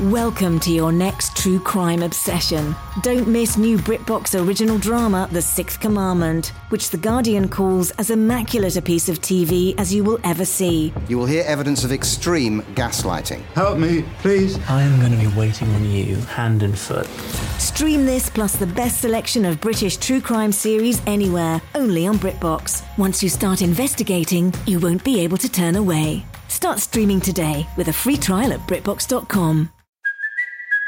Welcome to your next true crime obsession. Don't miss new BritBox original drama, The Sixth Commandment, which The Guardian calls as immaculate a piece of TV as you will ever see. You will hear evidence of extreme gaslighting. Help me, please. I am going to be waiting on you, hand and foot. Stream this plus the best selection of British true crime series anywhere, only on BritBox. Once you start investigating, you won't be able to turn away. Start streaming today with a free trial at BritBox.com.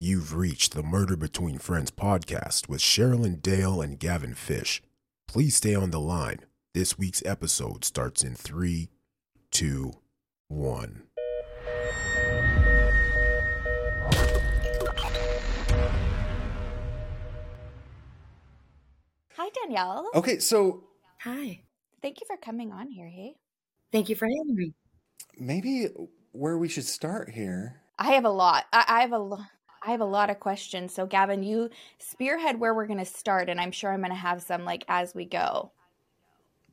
You've reached the Murder Between Friends podcast with Sherrilyn Dale and Gavin Fish. Please stay on the line. This week's episode starts in three, two, one. Hi, Danielle. Okay, so Hi. Thank you for coming on here, hey? Thank you for having me. maybe where we should start here. I have a lot. I, I have a lot. I have a lot of questions. So, Gavin, you spearhead where we're going to start, and I'm sure I'm going to have some like as we go.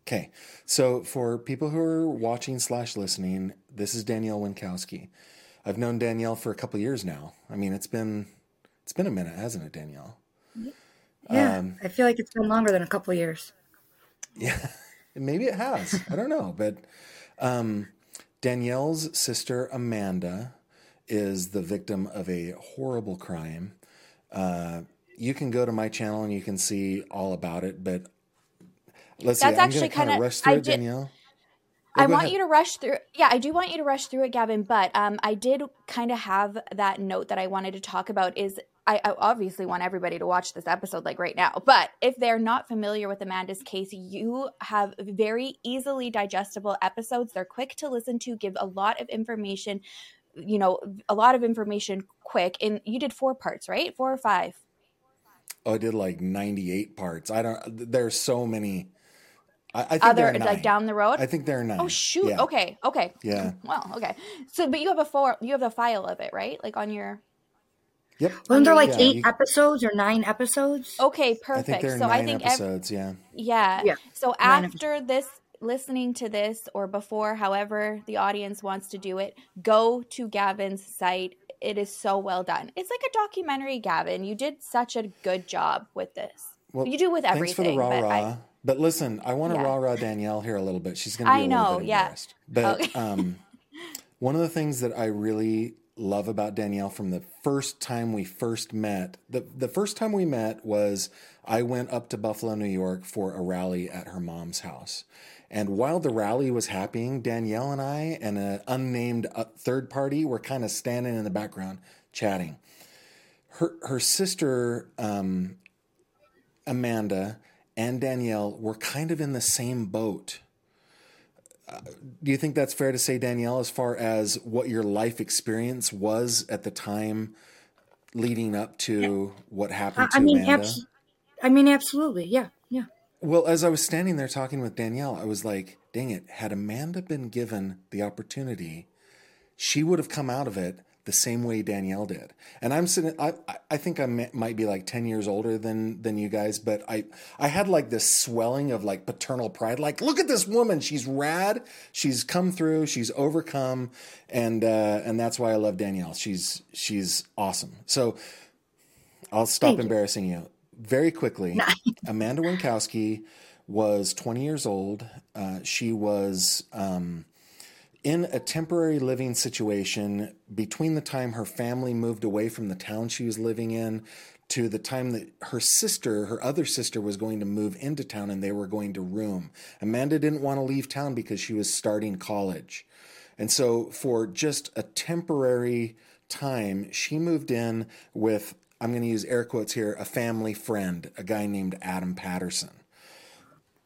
Okay, so for people who are watching slash listening, this is Danielle Wienckowski. I've known Danielle for a couple years now. I mean, it's been it's been a minute, hasn't it, Danielle? Yeah, Um, I feel like it's been longer than a couple years. Yeah, maybe it has. I don't know, but um, Danielle's sister Amanda is the victim of a horrible crime. Uh, you can go to my channel and you can see all about it, but let's That's see. I'm actually going to kind of rush through I it, did- Danielle. I want ahead. you to rush through. Yeah, I do want you to rush through it, Gavin. But um, I did kind of have that note that I wanted to talk about. Is I, I obviously want everybody to watch this episode like right now. But if they're not familiar with Amanda's case, you have very easily digestible episodes. They're quick to listen to, give a lot of information. You know, a lot of information quick. And you did four parts, right? Four or five. Oh, I did like 98 parts. I don't. There's so many. I, I think Other there are like down the road. I think there are nine. Oh shoot. Yeah. Okay. Okay. Yeah. Well, okay. So, but you have a four. You have the file of it, right? Like on your. Yep. Wasn't there like Yeah, eight you- episodes or nine episodes? Okay, I perfect. think there are so nine I think ev- episodes. yeah. yeah. Yeah, So nine after this, listening to this or before, however the audience wants to do it, go to Gavin's site. It is so well done. It's like a documentary, Gavin. You did such a good job with this. Well, you do with everything. Thanks for the rah but rah. I, But listen, I want to Yeah. rah rah Danielle here a little bit. She's going to be I a little know, bit yeah. embarrassed. But Okay. um, one of the things that I really love about Danielle from the first time we first met, the the first time we met was I went up to Buffalo, New York for a rally at her mom's house. And while the rally was happening, Danielle and I and an unnamed uh, third party were kind of standing in the background chatting. Her her sister um, Amanda and Danielle were kind of in the same boat. Uh, do you think that's fair to say, Danielle, as far as what your life experience was at the time leading up to what I, happened I to mean, Amanda? abs- I mean, absolutely. Yeah. Well, as I was standing there talking with Danielle, I was like, dang it, had Amanda been given the opportunity, she would have come out of it the same way Danielle did. And I'm sitting, I, I- think I might be like 10 years older than, than you guys, but I, I had like this swelling of like paternal pride. Like, look at this woman. She's rad. She's come through. She's overcome. And, uh, and that's why I love Danielle. She's, she's awesome. So I'll stop Thank you. embarrassing you. Very quickly, Amanda Wienckowski was 20 years old. Uh, she was um, in a temporary living situation between the time her family moved away from the town she was living in to the time that her sister, her other sister, was going to move into town and they were going to room. Amanda didn't want to leave town because she was starting college. And so, for just a temporary time, she moved in with, I'm going to use air quotes here, a family friend, a guy named Adam Patterson.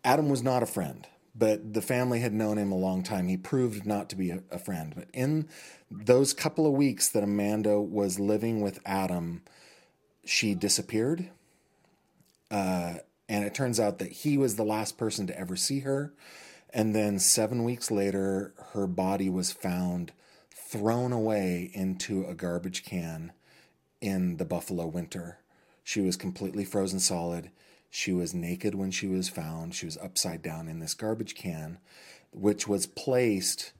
Adam was not a friend, but the family had known him a long time. He proved not to be a, a friend. But in those couple of weeks that Amanda was living with Adam, she disappeared. Uh, and it turns out that he was the last person to ever see her. And then seven weeks later, her body was found thrown away into a garbage can in the Buffalo winter. She was completely frozen solid. She was naked when she was found. She was upside down in this garbage can, which was placed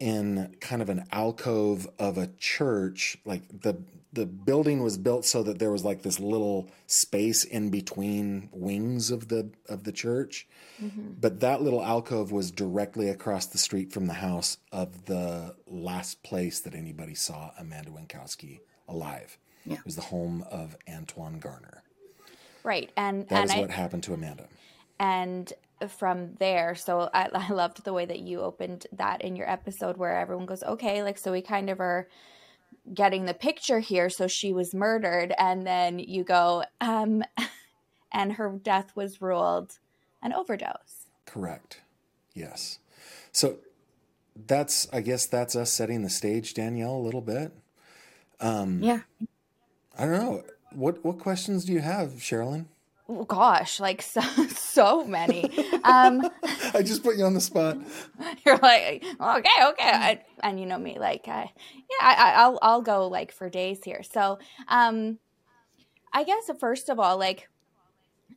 in kind of an alcove of a church. Like the the building was built so that there was like this little space in between wings of the of the church. Mm-hmm. But that little alcove was directly across the street from the house of the last place that anybody saw Amanda Wienckowski alive. Yeah. It was the home of Antoine Garner. Right, and that and is I, what happened to Amanda. And from there, so I, I loved the way that you opened that in your episode, where everyone goes, "Okay, like so we kind of are." getting the picture here so she was murdered and then you go um and her death was ruled an overdose correct yes so that's i guess that's us setting the stage danielle a little bit um yeah. I don't know. What what questions do you have sherrilyn? Oh, gosh like so so many. Um i just put you on the spot. You're like okay okay. I, and you know me like I, yeah I, i'll i'll go like for days here. So um i guess first of all like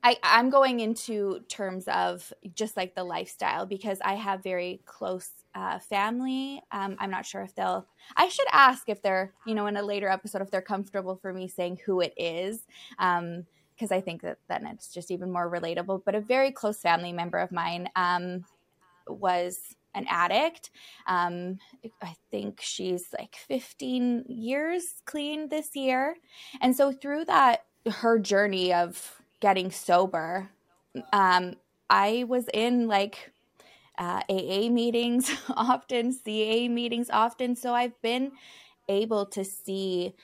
I, I'm going into terms of just like the lifestyle because I have very close uh, family. Um, I'm not sure if they'll. I should ask if they're, you know, in a later episode, if they're comfortable for me saying who it is. Um, because I think that then it's just even more relatable. But a very close family member of mine um, was an addict. Um, I think she's like 15 years clean this year. And so through that, her journey of getting sober, um, I was in like uh, AA meetings often, CA meetings often. So I've been able to see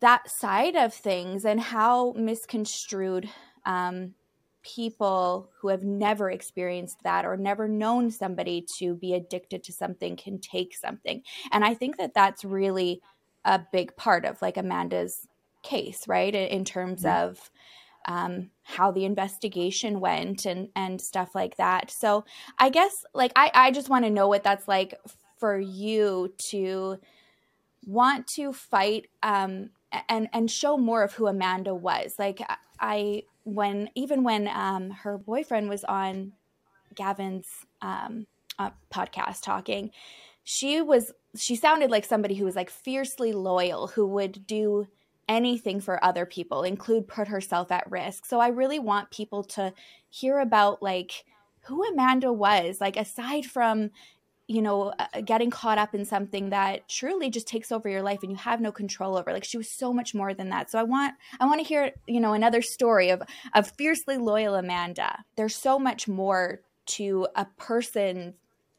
that side of things and how misconstrued um, people who have never experienced that or never known somebody to be addicted to something can take something. And I think that that's really a big part of like Amanda's case, right? In terms mm-hmm. of um, how the investigation went and and stuff like that. So I guess like I I just want to know what that's like for you to want to fight um, and and show more of who Amanda was. Like I when even when um, her boyfriend was on Gavin's um, uh, podcast talking, she was she sounded like somebody who was like fiercely loyal, who would do anything for other people, include put herself at risk. So I really want people to hear about like who Amanda was, like aside from you know, uh, getting caught up in something that truly just takes over your life and you have no control over. Like she was so much more than that. So I want I want to hear, you know, another story of of fiercely loyal Amanda. There's so much more to a person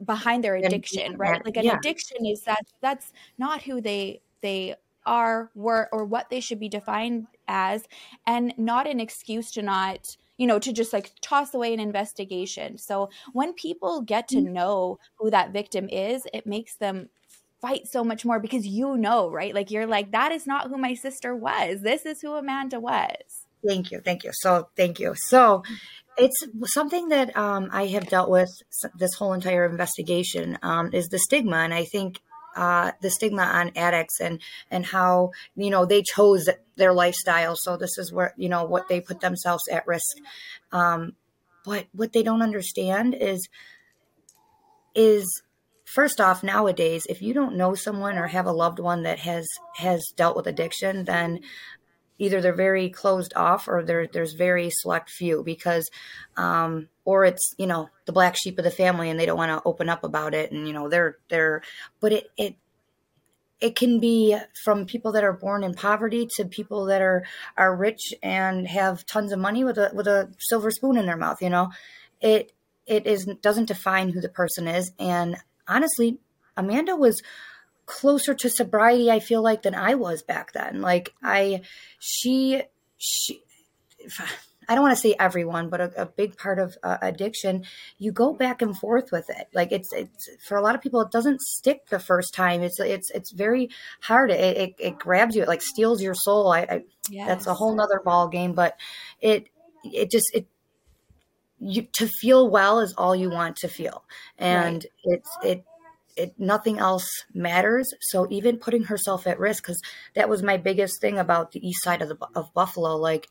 behind their addiction, right? Like an yeah. addiction is that that's not who they they are, were, or what they should be defined as, and not an excuse to not you know, to just like toss away an investigation. So when people get to mm. know who that victim is, it makes them fight so much more because you know, right? Like you're like, that is not who my sister was. This is who Amanda was. Thank you. Thank you. So, thank you. So, it's something that um, I have dealt with this whole entire investigation um, is the stigma. And I think uh, the stigma on addicts and and how you know they chose their lifestyle. So this is where you know what they put themselves at risk. Um, but what they don't understand is is first off nowadays if you don't know someone or have a loved one that has has dealt with addiction then either they're very closed off or there's very select few because um, or it's you know the black sheep of the family and they don't want to open up about it and you know they're they're but it it it can be from people that are born in poverty to people that are are rich and have tons of money with a with a silver spoon in their mouth you know? It it is doesn't define who the person is. And honestly amanda was closer to sobriety i feel like than i was back then. Like i she she I don't want to say everyone, but a, a big part of uh, addiction, you go back and forth with it. Like it's, it's for a lot of people, it doesn't stick the first time. It's, it's, it's very hard. It, it, it grabs you. It like steals your soul. I, I yes. that's a whole nother ball game, but it, it just, it, you to feel well is all you want to feel. And right. it's, it, it, nothing else matters. So even putting herself at risk, because that was my biggest thing about the east side of the of Buffalo. Like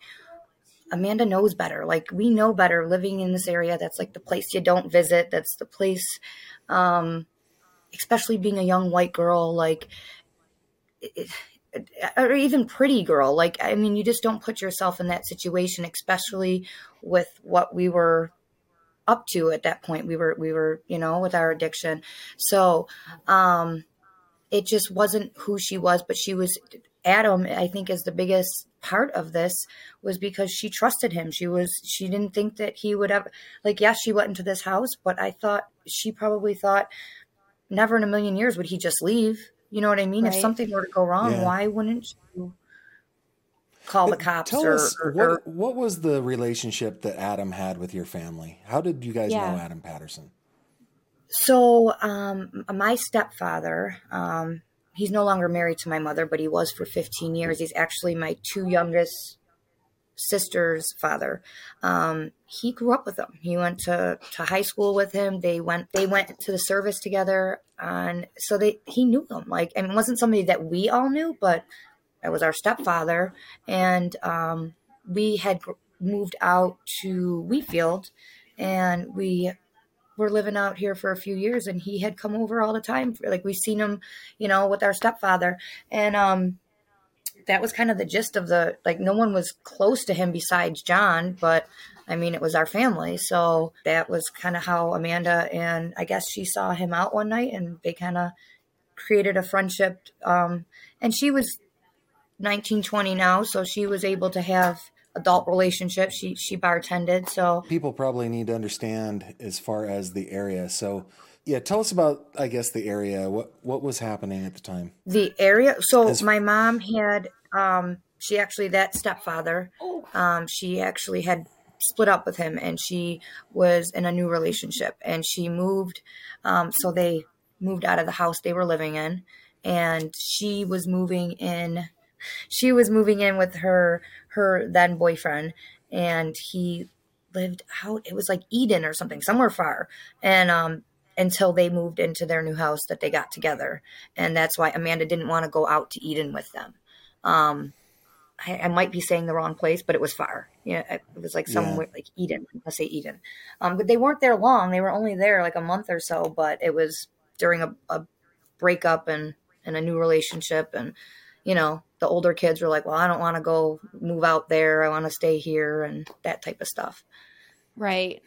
Amanda knows better. Like we know better living in this area. That's like the place you don't visit. That's the place, um, especially being a young white girl, like, it, or even pretty girl. Like, I mean, you just don't put yourself in that situation, especially with what we were up to at that point. We were, we were, you know, with our addiction. So, um, it just wasn't who she was, but she was Adam, I think, is the biggest part of this was because she trusted him. She was she didn't think that he would ever like yes, she went into this house, but I thought she probably thought never in a million years would he just leave. You know what I mean? Right. If something were to go wrong, yeah. why wouldn't you call but the cops? Tell or, us or, what or, what was the relationship that Adam had with your family? How did you guys yeah. know Adam Patterson? So, um, my stepfather, um, he's no longer married to my mother, but he was for 15 years. He's actually my two youngest sister's father. Um, he grew up with them. He went to, to high school with him. They went they went to the service together, and so they he knew them. Like, mean, it wasn't somebody that we all knew, but it was our stepfather, and um, we had moved out to Wheatfield, and we were living out here for a few years and he had come over all the time. Like we've seen him, you know, with our stepfather. And um that was kind of the gist of the like no one was close to him besides John, but I mean it was our family. So that was kind of how Amanda and I guess she saw him out one night and they kind of created a friendship. Um and she was 19, 20 now, so she was able to have adult relationship. She she bartended, so people probably need to understand as far as the area. So yeah, tell us about I guess the area. What what was happening at the time? The area. So as, my mom had um she actually that stepfather um she actually had split up with him and she was in a new relationship and she moved um so they moved out of the house they were living in and she was moving in she was moving in with her her then boyfriend and he lived out it was like Eden or something somewhere far. And um until they moved into their new house that they got together. And that's why Amanda didn't want to go out to Eden with them. Um I, I might be saying the wrong place but it was far. Yeah it was like somewhere yeah. like Eden let's say Eden. Um but they weren't there long. They were only there like a month or so but it was during a, a breakup and and a new relationship and you know the older kids were like, well, I don't want to go move out there. I want to stay here and that type of stuff. Right.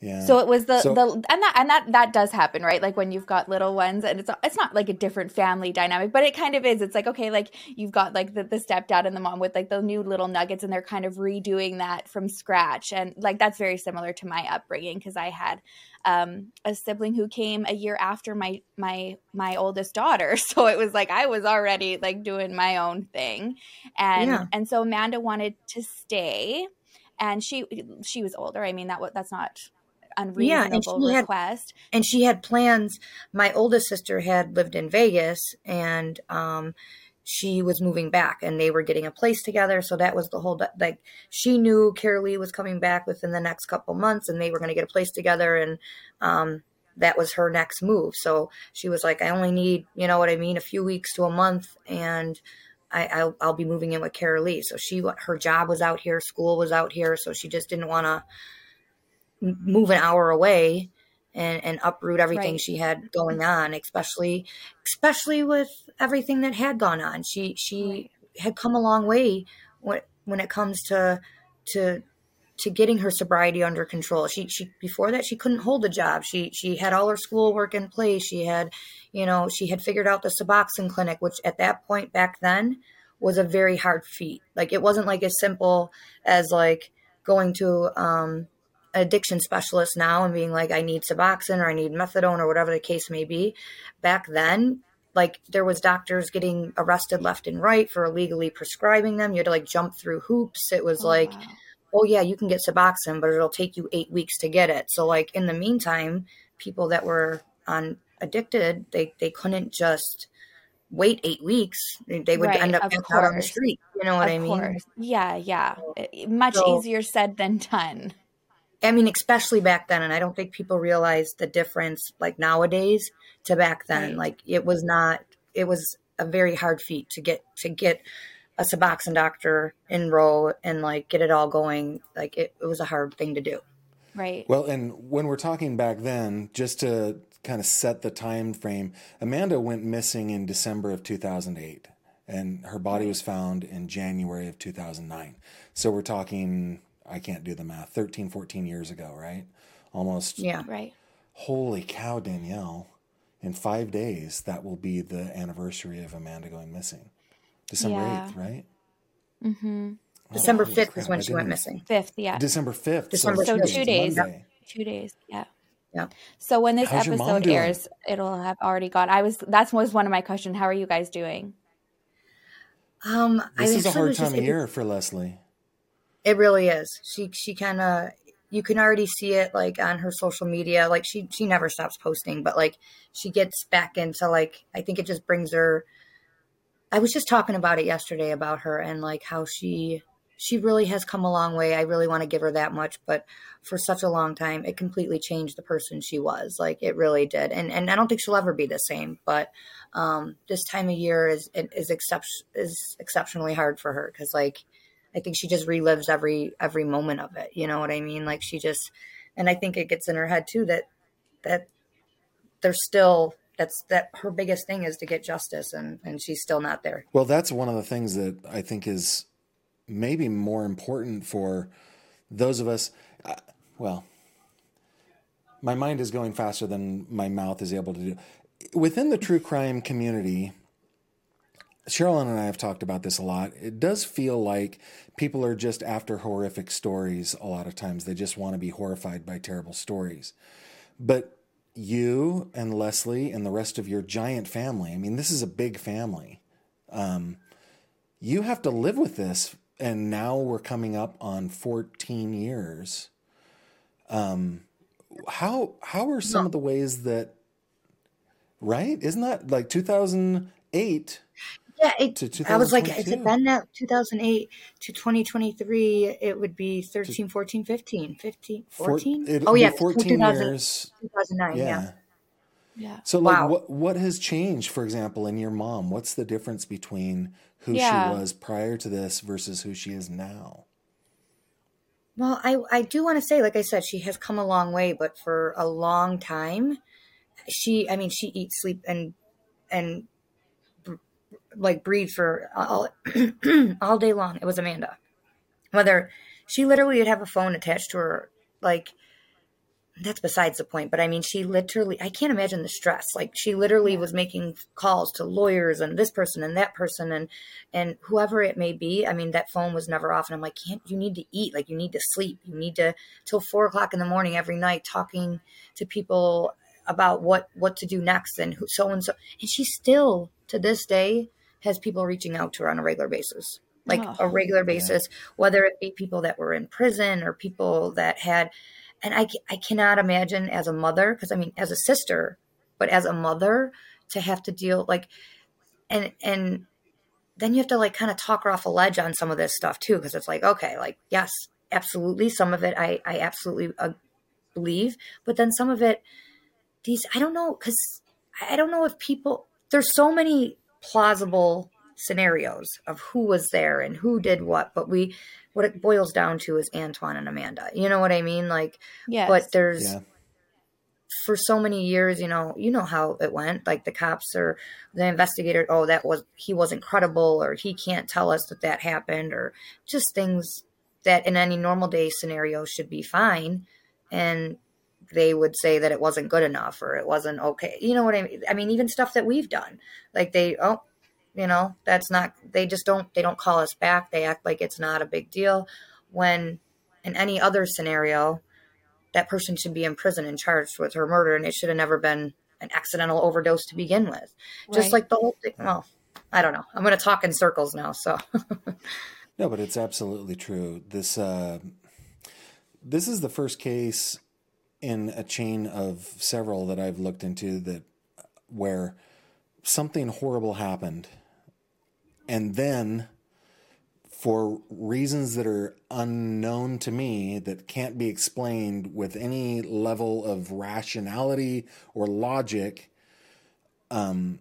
Yeah. So it was the so, the and that and that that does happen, right? Like when you've got little ones and it's it's not like a different family dynamic, but it kind of is. It's like okay, like you've got like the, the stepdad and the mom with like the new little nuggets and they're kind of redoing that from scratch. And like that's very similar to my upbringing because I had um, a sibling who came a year after my my my oldest daughter. So it was like I was already like doing my own thing. And yeah. and so Amanda wanted to stay and she she was older. I mean that that's not unreasonable yeah, request. Had, and she had plans. My oldest sister had lived in Vegas and um, she was moving back and they were getting a place together. So that was the whole, like, she knew Carolee was coming back within the next couple months and they were going to get a place together. And, um, that was her next move. So she was like, I only need, you know what I mean, a few weeks to a month and I, I'll, I'll be moving in with Carolee. So she, her job was out here, school was out here. So she just didn't want to, move an hour away and, and uproot everything right. she had going on, especially especially with everything that had gone on. She she right. had come a long way when when it comes to to to getting her sobriety under control. She she before that she couldn't hold a job. She she had all her schoolwork in place. She had, you know, she had figured out the Suboxone clinic, which at that point back then was a very hard feat. Like it wasn't like as simple as like going to um addiction specialist now and being like, I need Suboxone or I need methadone or whatever the case may be. Back then, like there was doctors getting arrested left and right for illegally prescribing them. You had to like jump through hoops. It was Oh, like, wow. oh yeah, you can get Suboxone, but it'll take you eight weeks to get it. So like in the meantime, people that were on addicted, they they couldn't just wait eight weeks. They would Right, end up out on the street. You know what of I mean? course. Yeah, yeah. Much So- easier said than done. I mean, especially back then, and I don't think people realize the difference, like nowadays to back then. Right. Like it was not. It was a very hard feat to get to get a Suboxone doctor enroll and like get it all going. Like it, it was a hard thing to do. Right. Well, and when we're talking back then, just to kind of set the time frame, Amanda went missing in December of 2008, and her body was found in January of 2009. So we're talking, I can't do the math, 13, 14 years ago, right? Almost. Yeah. right. Holy cow, Danielle. In five days, that will be the anniversary of Amanda going missing. December Yeah. 8th, right? Mm-hmm. December fifth crap, is when I she went didn't- missing. Fifth, yeah. December 5th. December So fifth. two days. Monday. Two days, yeah. Yeah. So when this How's episode airs, it'll have already gone. I was that was one of my questions. How are you guys doing? Um, I This is a hard time of year for Leslie. It really is. She she kind of you can already see it like on her social media. Like she she never stops posting, but like she gets back into like I think it just brings her. I was just talking about it yesterday about her and like how she she really has come a long way. I really want to give her that much, but for such a long time, it completely changed the person she was. Like it really did, and and I don't think she'll ever be the same. But um, this time of year is is excep- is exceptionally hard for her because like I think she just relives every every moment of it. You know what I mean? Like she just, and I think it gets in her head too that that there's still that's that her biggest thing is to get justice, and and she's still not there. Well, that's one of the things that I think is maybe more important for those of us. Uh, well, my mind is going faster than my mouth is able to do. Within the true crime community, Cheryl and I have talked about this a lot. It does feel like people are just after horrific stories a lot of times. They just want to be horrified by terrible stories. But you and Leslie and the rest of your giant family, I mean, this is a big family. Um, you have to live with this. And now we're coming up on 14 years. Um, how how are some of the ways that right? Isn't that like 2008? Yeah, it, To I was like, has 2022. it been that 2008 to 2023? It would be 13, 14, 15, 15, 14? it'll oh, be yeah, 14 2000 years. 2009, yeah. Yeah. Yeah. So like Wow. what what has changed, for example, in your mom? What's the difference between who Yeah. she was prior to this versus who she is now? Well, I, I do want to say, like I said, she has come a long way, but for a long time, she, I mean, she eats, sleep, and, and br- like breathe for all, all day long. It was Amanda. Whether she literally would have a phone attached to her, like, that's besides the point. But I mean, she literally, I can't imagine the stress. Like, she literally was making calls to lawyers and this person and that person and, and whoever it may be. I mean, that phone was never off. And I'm like, can't you need to eat? Like, you need to sleep. You need to, till four o'clock in the morning every night, talking to people about what, what to do next and who, so and so. And she still, to this day, has people reaching out to her on a regular basis. Like Oh. a regular basis, whether it be people that were in prison or people that had, and I, I cannot imagine as a mother, because I mean, as a sister, but as a mother to have to deal like, and, and then you have to like kind of talk her off a ledge on some of this stuff too, because it's like, okay, like, yes, absolutely. Some of it I, I absolutely uh, believe, but then some of it, these, I don't know, because I don't know if people, there's so many plausible scenarios of who was there and who did what, but we, what it boils down to is Antoine and Amanda. You know what I mean? Like, yeah but there's, Yeah. for so many years, you know, you know how it went. Like the cops or the investigator, oh, that was he wasn't credible, or he can't tell us that that happened, or just things that in any normal day scenario should be fine, and they would say that it wasn't good enough or it wasn't okay. You know what I mean? I mean, even stuff that we've done, like they, oh, you know, that's not. They just don't. They don't call us back. They act like it's not a big deal. When in any other scenario, that person should be in prison and charged with her murder and it should have never been an accidental overdose to begin with. Just like the whole thing. Well, I don't know. I'm going to talk in circles now. So No, but it's absolutely true. This uh, this is the first case in a chain of several that I've looked into that where something horrible happened, and then for reasons that are unknown to me that can't be explained with any level of rationality or logic um,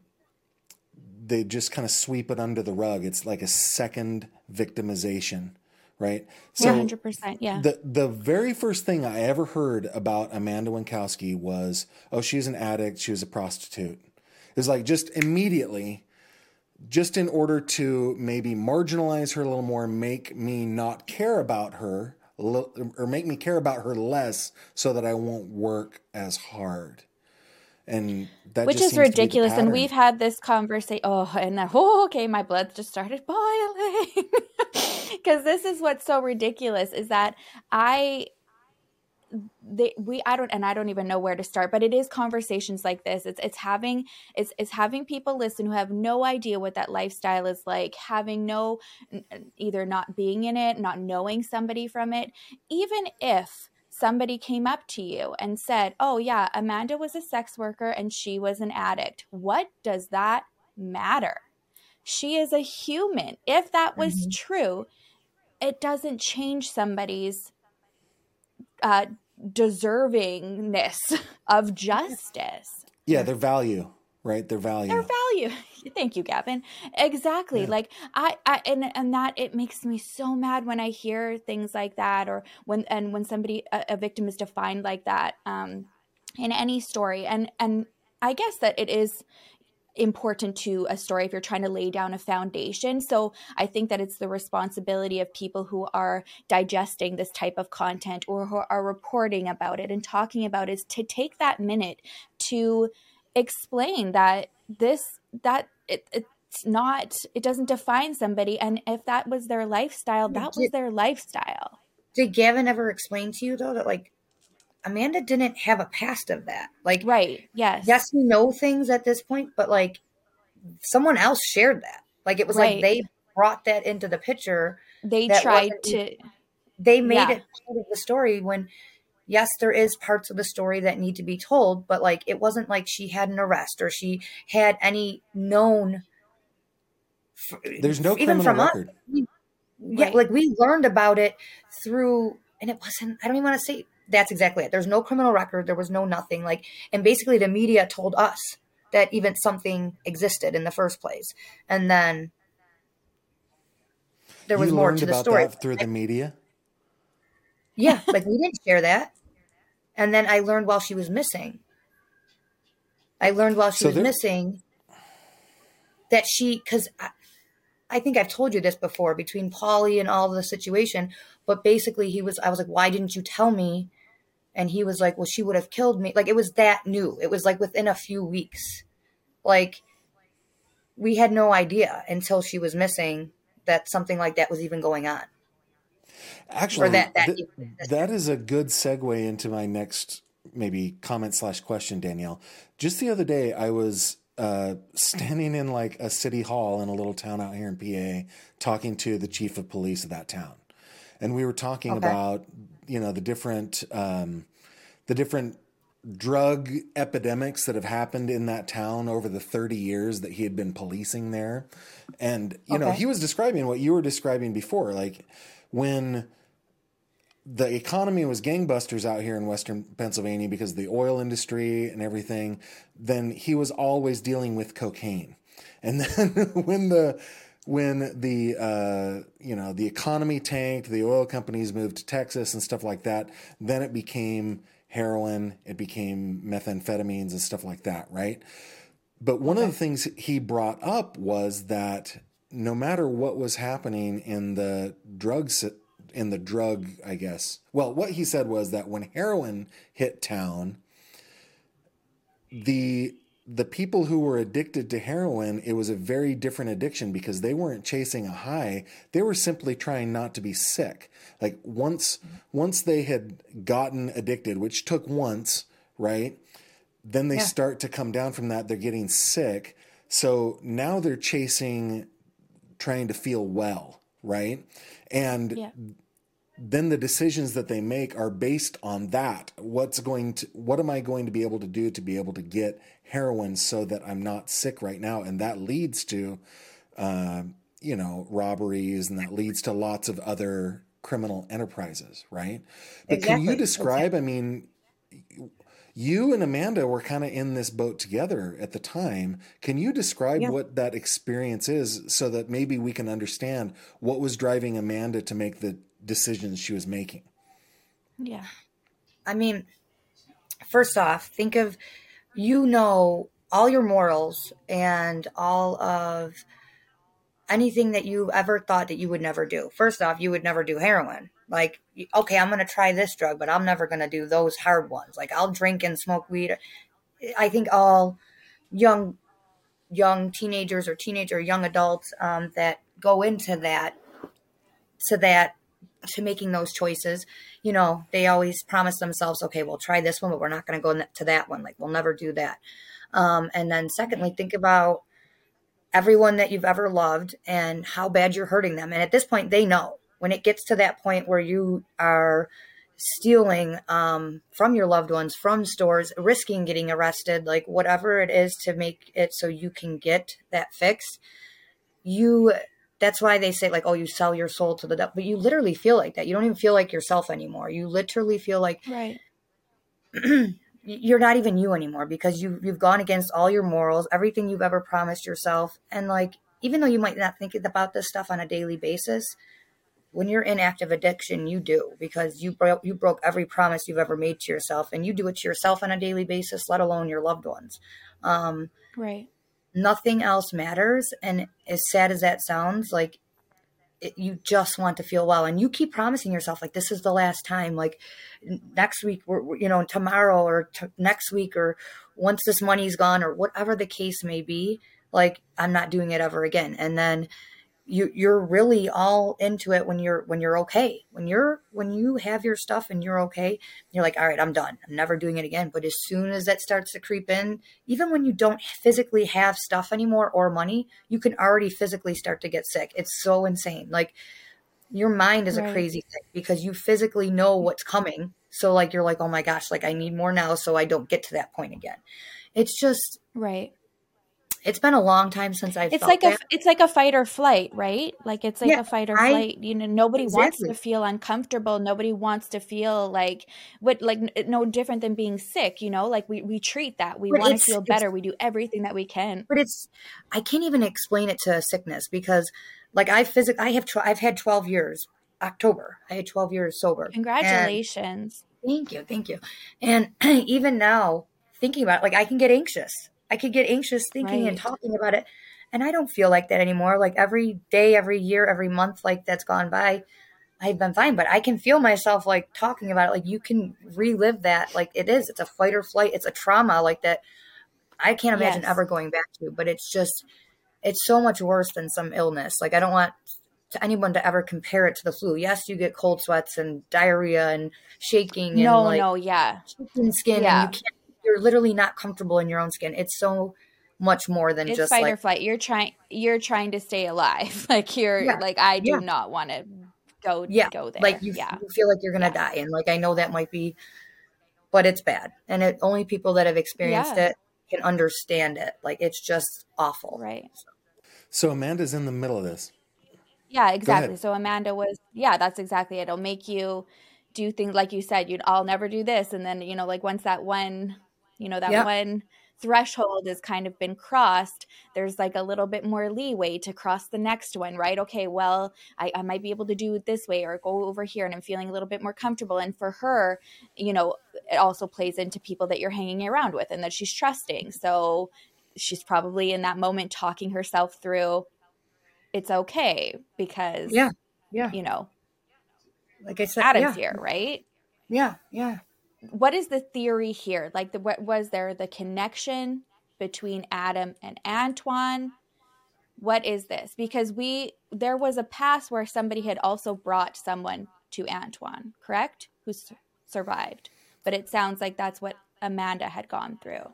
they just kind of sweep it under the rug. It's like a second victimization right Yeah, 100%, yeah. the the very first thing i ever heard about amanda wienckowski was oh she's an addict she was a prostitute it was like just immediately just in order to maybe marginalize her a little more, make me not care about her, or make me care about her less, so that I won't work as hard. And that which just is seems to be the ridiculous and we've had this conversation oh and then, oh okay my blood just started boiling. Because this is what's so ridiculous is that i they, we I don't and I don't even know where to start but it is conversations like this. It's it's having it's it's having people listen who have no idea what that lifestyle is like having no either not being in it not knowing somebody from it. Even if somebody came up to you and said oh yeah Amanda was a sex worker and she was an addict what does that matter she is a human if that was true it doesn't change somebody's uh, deservingness of justice. yeah, their value, right? Their value. Their value. Thank you, Gavin. Exactly. Like I, I and and that it makes me so mad when I hear things like that, or when and when somebody a, a victim is defined like that um, in any story. And and I guess that it is important to a story if you're trying to lay down a foundation. So I think that it's the responsibility of people who are digesting this type of content or who are reporting about it and talking about it is to take that minute to explain that this that it, it's not it doesn't define somebody and if that was their lifestyle that was their lifestyle did Gavin ever explain to you though that like Amanda didn't have a past of that? Like right yes yes, we know things at this point, but like someone else shared that. Like it was Right. like they brought that into the picture. they tried to They made Yeah. it part of the story when yes, there is parts of the story that need to be told, but like it wasn't like she had an arrest or she had any known There's no even criminal from us. yeah, Right. like we learned about it through, and it wasn't, I don't even want to say that's exactly it. There's no criminal record. There was no nothing. Like, and basically the media told us that even something existed in the first place. And then there was you more to the about story. that through the media. Yeah, like we didn't share that. And then I learned while she was missing. I learned while she So was there- missing that she, because I, I think I've told you this before between Polly and all the situation, but basically he was, I was like, why didn't you tell me? And he was like, well, she would have killed me. Like it was that new. It was like within a few weeks. Like we had no idea until she was missing that something like that was even going on. Actually, that- that th- that is a good segue into my next maybe comment slash question, Danielle. Just the other day, I was uh, standing in like a city hall in a little town out here in PA, talking to the chief of police of that town, and we were talking Okay. about you know the different um, the different drug epidemics that have happened in that town over the 30 years that he had been policing there. And, you know, he was describing what you were describing before. Like when the economy was gangbusters out here in Western Pennsylvania because of the oil industry and everything, then he was always dealing with cocaine. And then when the when the uh, you know the economy tanked, the oil companies moved to Texas and stuff like that, then it became heroin, it became methamphetamines and stuff like that, right? But one of the things he brought up was that no matter what was happening in the drugs in the drug, I guess. Well, what he said was that when heroin hit town, the the people who were addicted to heroin, it was a very different addiction because they weren't chasing a high. They were simply trying not to be sick. Like once once they had gotten addicted, which took once, right? then they Yeah. start to come down from that. They're getting sick. So now they're chasing trying to feel well, right? And Yeah. then the decisions that they make are based on that. What's going to what am I going to be able to do to be able to get heroin so that I'm not sick right now? And that leads to uh, you know, robberies and that leads to lots of other criminal enterprises, right? But can you Exactly. describe, I mean, you and Amanda were kind of in this boat together at the time. Can you describe Yeah. what that experience is so that maybe we can understand what was driving Amanda to make the decisions she was making? Yeah. I mean, first off, think of you know all your morals and all of anything that you ever thought that you would never do. First off, you would never do heroin. Like, okay, I'm going to try this drug, but I'm never going to do those hard ones. Like, I'll drink and smoke weed. I think all young young teenagers or teenager young adults um, that go into that to that to making those choices you know they always promise themselves okay we'll try this one but we're not going to go to that one like we'll never do that um, and then secondly think about everyone that you've ever loved and how bad you're hurting them and at this point they know when it gets to that point where you are stealing um, from your loved ones from stores risking getting arrested like whatever it is to make it so you can get that fixed you that's why they say like oh you sell your soul to the devil. But you literally feel like that. You don't even feel like yourself anymore. You literally feel like Right. you're not even you anymore because you you've gone against all your morals, everything you've ever promised yourself, and like even though you might not think about this stuff on a daily basis, when you're in active addiction, you do because you broke you broke every promise you've ever made to yourself, and you do it to yourself on a daily basis, let alone your loved ones. Um, Right. nothing else matters, and as sad as that sounds, like it, you just want to feel well and you keep promising yourself like this is the last time like next week we're- you know tomorrow or t- next week or once this money's gone or whatever the case may be like i'm not doing it ever again and then you you're really all into it when you're when you're okay. When you're when you have your stuff and you're okay you're like all right i'm done. I'm never doing it again. But as soon as that starts to creep in even when you don't physically have stuff anymore or money you can already physically start to get sick. It's so insane. Like your mind is a crazy thing because you physically know what's coming. So like you're like oh my gosh like i need more now so i don't get to that point again. It's just Right. It's been a long time since i've It's like a it's like a fight or flight, right? Like it's like Yeah, a fight or I- flight. You know, nobody wants to feel uncomfortable. Nobody wants to feel like what like no different than being sick. You know, like we we treat that. We want to feel better. We do everything that we can. but it's I can't even explain it to sickness because like I physic I have tw- I've had 12 years October I had 12 years sober And- Congratulations. thank you thank you and even now thinking about it like I can get anxious I could get anxious thinking and talking about it and I don't feel like that anymore like every day every year every month like that's gone by I've been fine but I can feel myself like talking about it like you can relive that like it is it's a fight or flight it's a trauma like that I can't imagine Yes. ever going back to, but it's just it's so much worse than some illness. Like I don't want to anyone to ever compare it to the flu. Yes, you get cold sweats and diarrhea and shaking and No, like no, yeah. shaking skin Yeah. and you can't you're literally not comfortable in your own skin. It's so much more than It's just fight like or flight. You're trying you're trying to stay alive. Like you're Yeah. like I do Yeah. not want to go yeah, go there. like you, yeah. you feel like you're gonna Yeah. die, and like I know that might be, but it's bad, and it only people that have experienced Yeah. it can understand it. Like it's just awful. Right. So Amanda's in the middle of this. Yeah, exactly. So Amanda was, yeah, that's exactly it. It'll make you do things like you said. You'd, I'll never do this, and then you know, like once that one, you know, that Yeah. one threshold has kind of been crossed, there's like a little bit more leeway to cross the next one, right? Okay, well, I, I might be able to do it this way or go over here, and I'm feeling a little bit more comfortable. And for her, you know, it also plays into people that you're hanging around with and that she's trusting. So she's probably in that moment talking herself through. It's okay because Yeah, yeah. you know, Like I said, Adam's yeah, here, right? yeah, yeah. What is the theory here? Like, the, what was there the connection between Adam and Antoine? What is this? Because we there was a past where somebody had also brought someone to Antoine, correct? Who survived, but it sounds like that's what Amanda had gone through.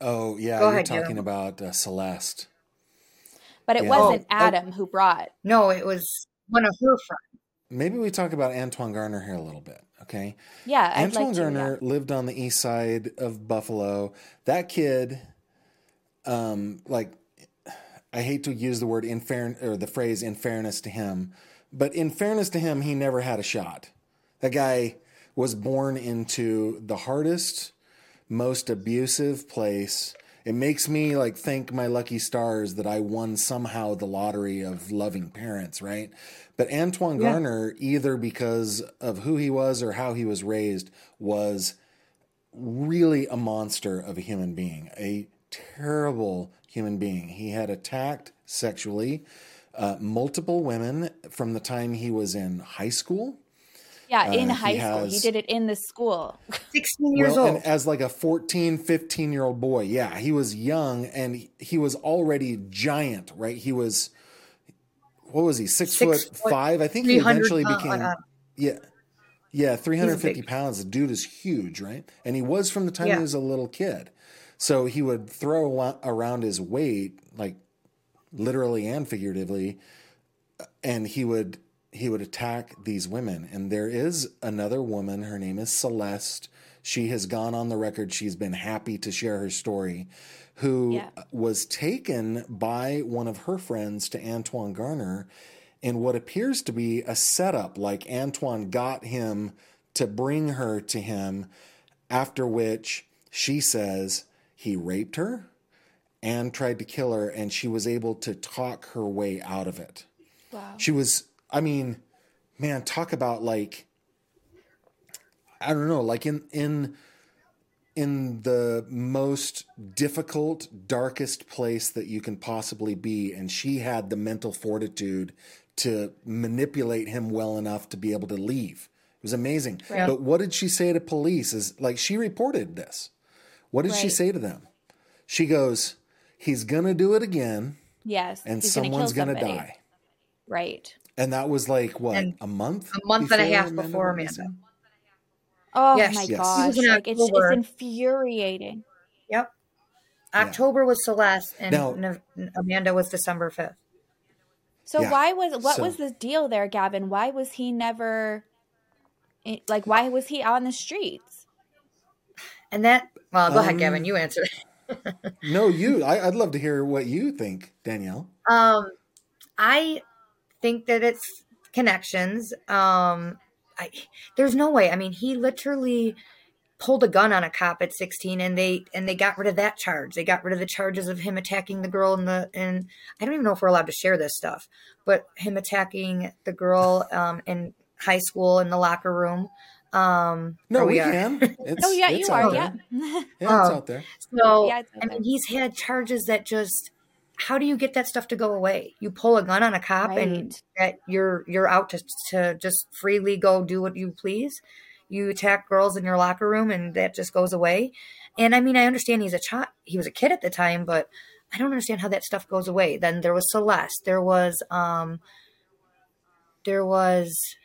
Oh yeah, Go you're ahead, talking Jim. about uh, Celeste. But it Yeah. wasn't Oh, oh. Adam who brought. No, it was one of her friends. Maybe we talk about Antoine Garner here a little bit, okay? Yeah, Antoine like to, Garner yeah. lived on the east side of Buffalo. That kid, um, like, I hate to use the word in fair or the phrase in fairness to him, but in fairness to him, he never had a shot. That guy was born into the hardest, most abusive place. It makes me like thank my lucky stars that I won somehow the lottery of loving parents, right? But Antoine Yeah. Garner, either because of who he was or how he was raised, was really a monster of a human being, a terrible human being. He had attacked sexually uh, multiple women from the time he was in high school. Yeah, in Uh, high he school. He did it in the school. 16 years well, old. and as like a 14, 15 year old boy, yeah, he was young and he, he was already giant, right? He was, what was he, six, Six foot, foot, five? I think he eventually became, uh, yeah, yeah, 350 pounds. The dude is huge, right? And he was from the time Yeah. he was a little kid. So he would throw around his weight, like literally and figuratively, and he would he would attack these women and there is another woman her name is celeste she has gone on the record she's been happy to share her story who Yeah. was taken by one of her friends to antoine garner in what appears to be a setup like antoine got him to bring her to him after which she says he raped her and tried to kill her and she was able to talk her way out of it Wow. she was i mean man talk about like i don't know like in in in the most difficult darkest place that you can possibly be and she had the mental fortitude to manipulate him well enough to be able to leave it was amazing Right. but what did she say to police is like she reported this what did she say to them she goes he's gonna do it again Yes. and he's gonna someone's gonna die Right. and that was like what And a month, a month and a half Amanda before went missing? Amanda. Oh Yes. my Yes. Gosh. Like it's, it's infuriating. Yep. October was Celeste, and Now- Nov- Amanda was December 5th. So Yeah. why was what So- was the deal there, Gavin? Why was he never like why was he on the streets? And that, well, go ahead, Um, Gavin, you answer. No, you. I, I'd love to hear what you think, Danielle. Um, I think that it's connections. Um, I, there's no way. I mean, he literally pulled a gun on a cop at 16 and they and they got rid of that charge they got rid of the charges of him attacking the girl in the and i don't even know if we're allowed to share this stuff but him attacking the girl um in high school in the locker room um No, we are. can. It's, Oh yeah, it's you out are. there. Yeah. Yeah, it's Oh. out there. So Yeah, it's out I mean, he's had charges that just. How do you get that stuff to go away? You pull a gun on a cop and that you're you're out to to just freely go do what you please. You attack girls in your locker room and that just goes away. And I mean, I understand he's a child. He was a kid at the time, but I don't understand how that stuff goes away. Then there was Celeste. There was um. There was,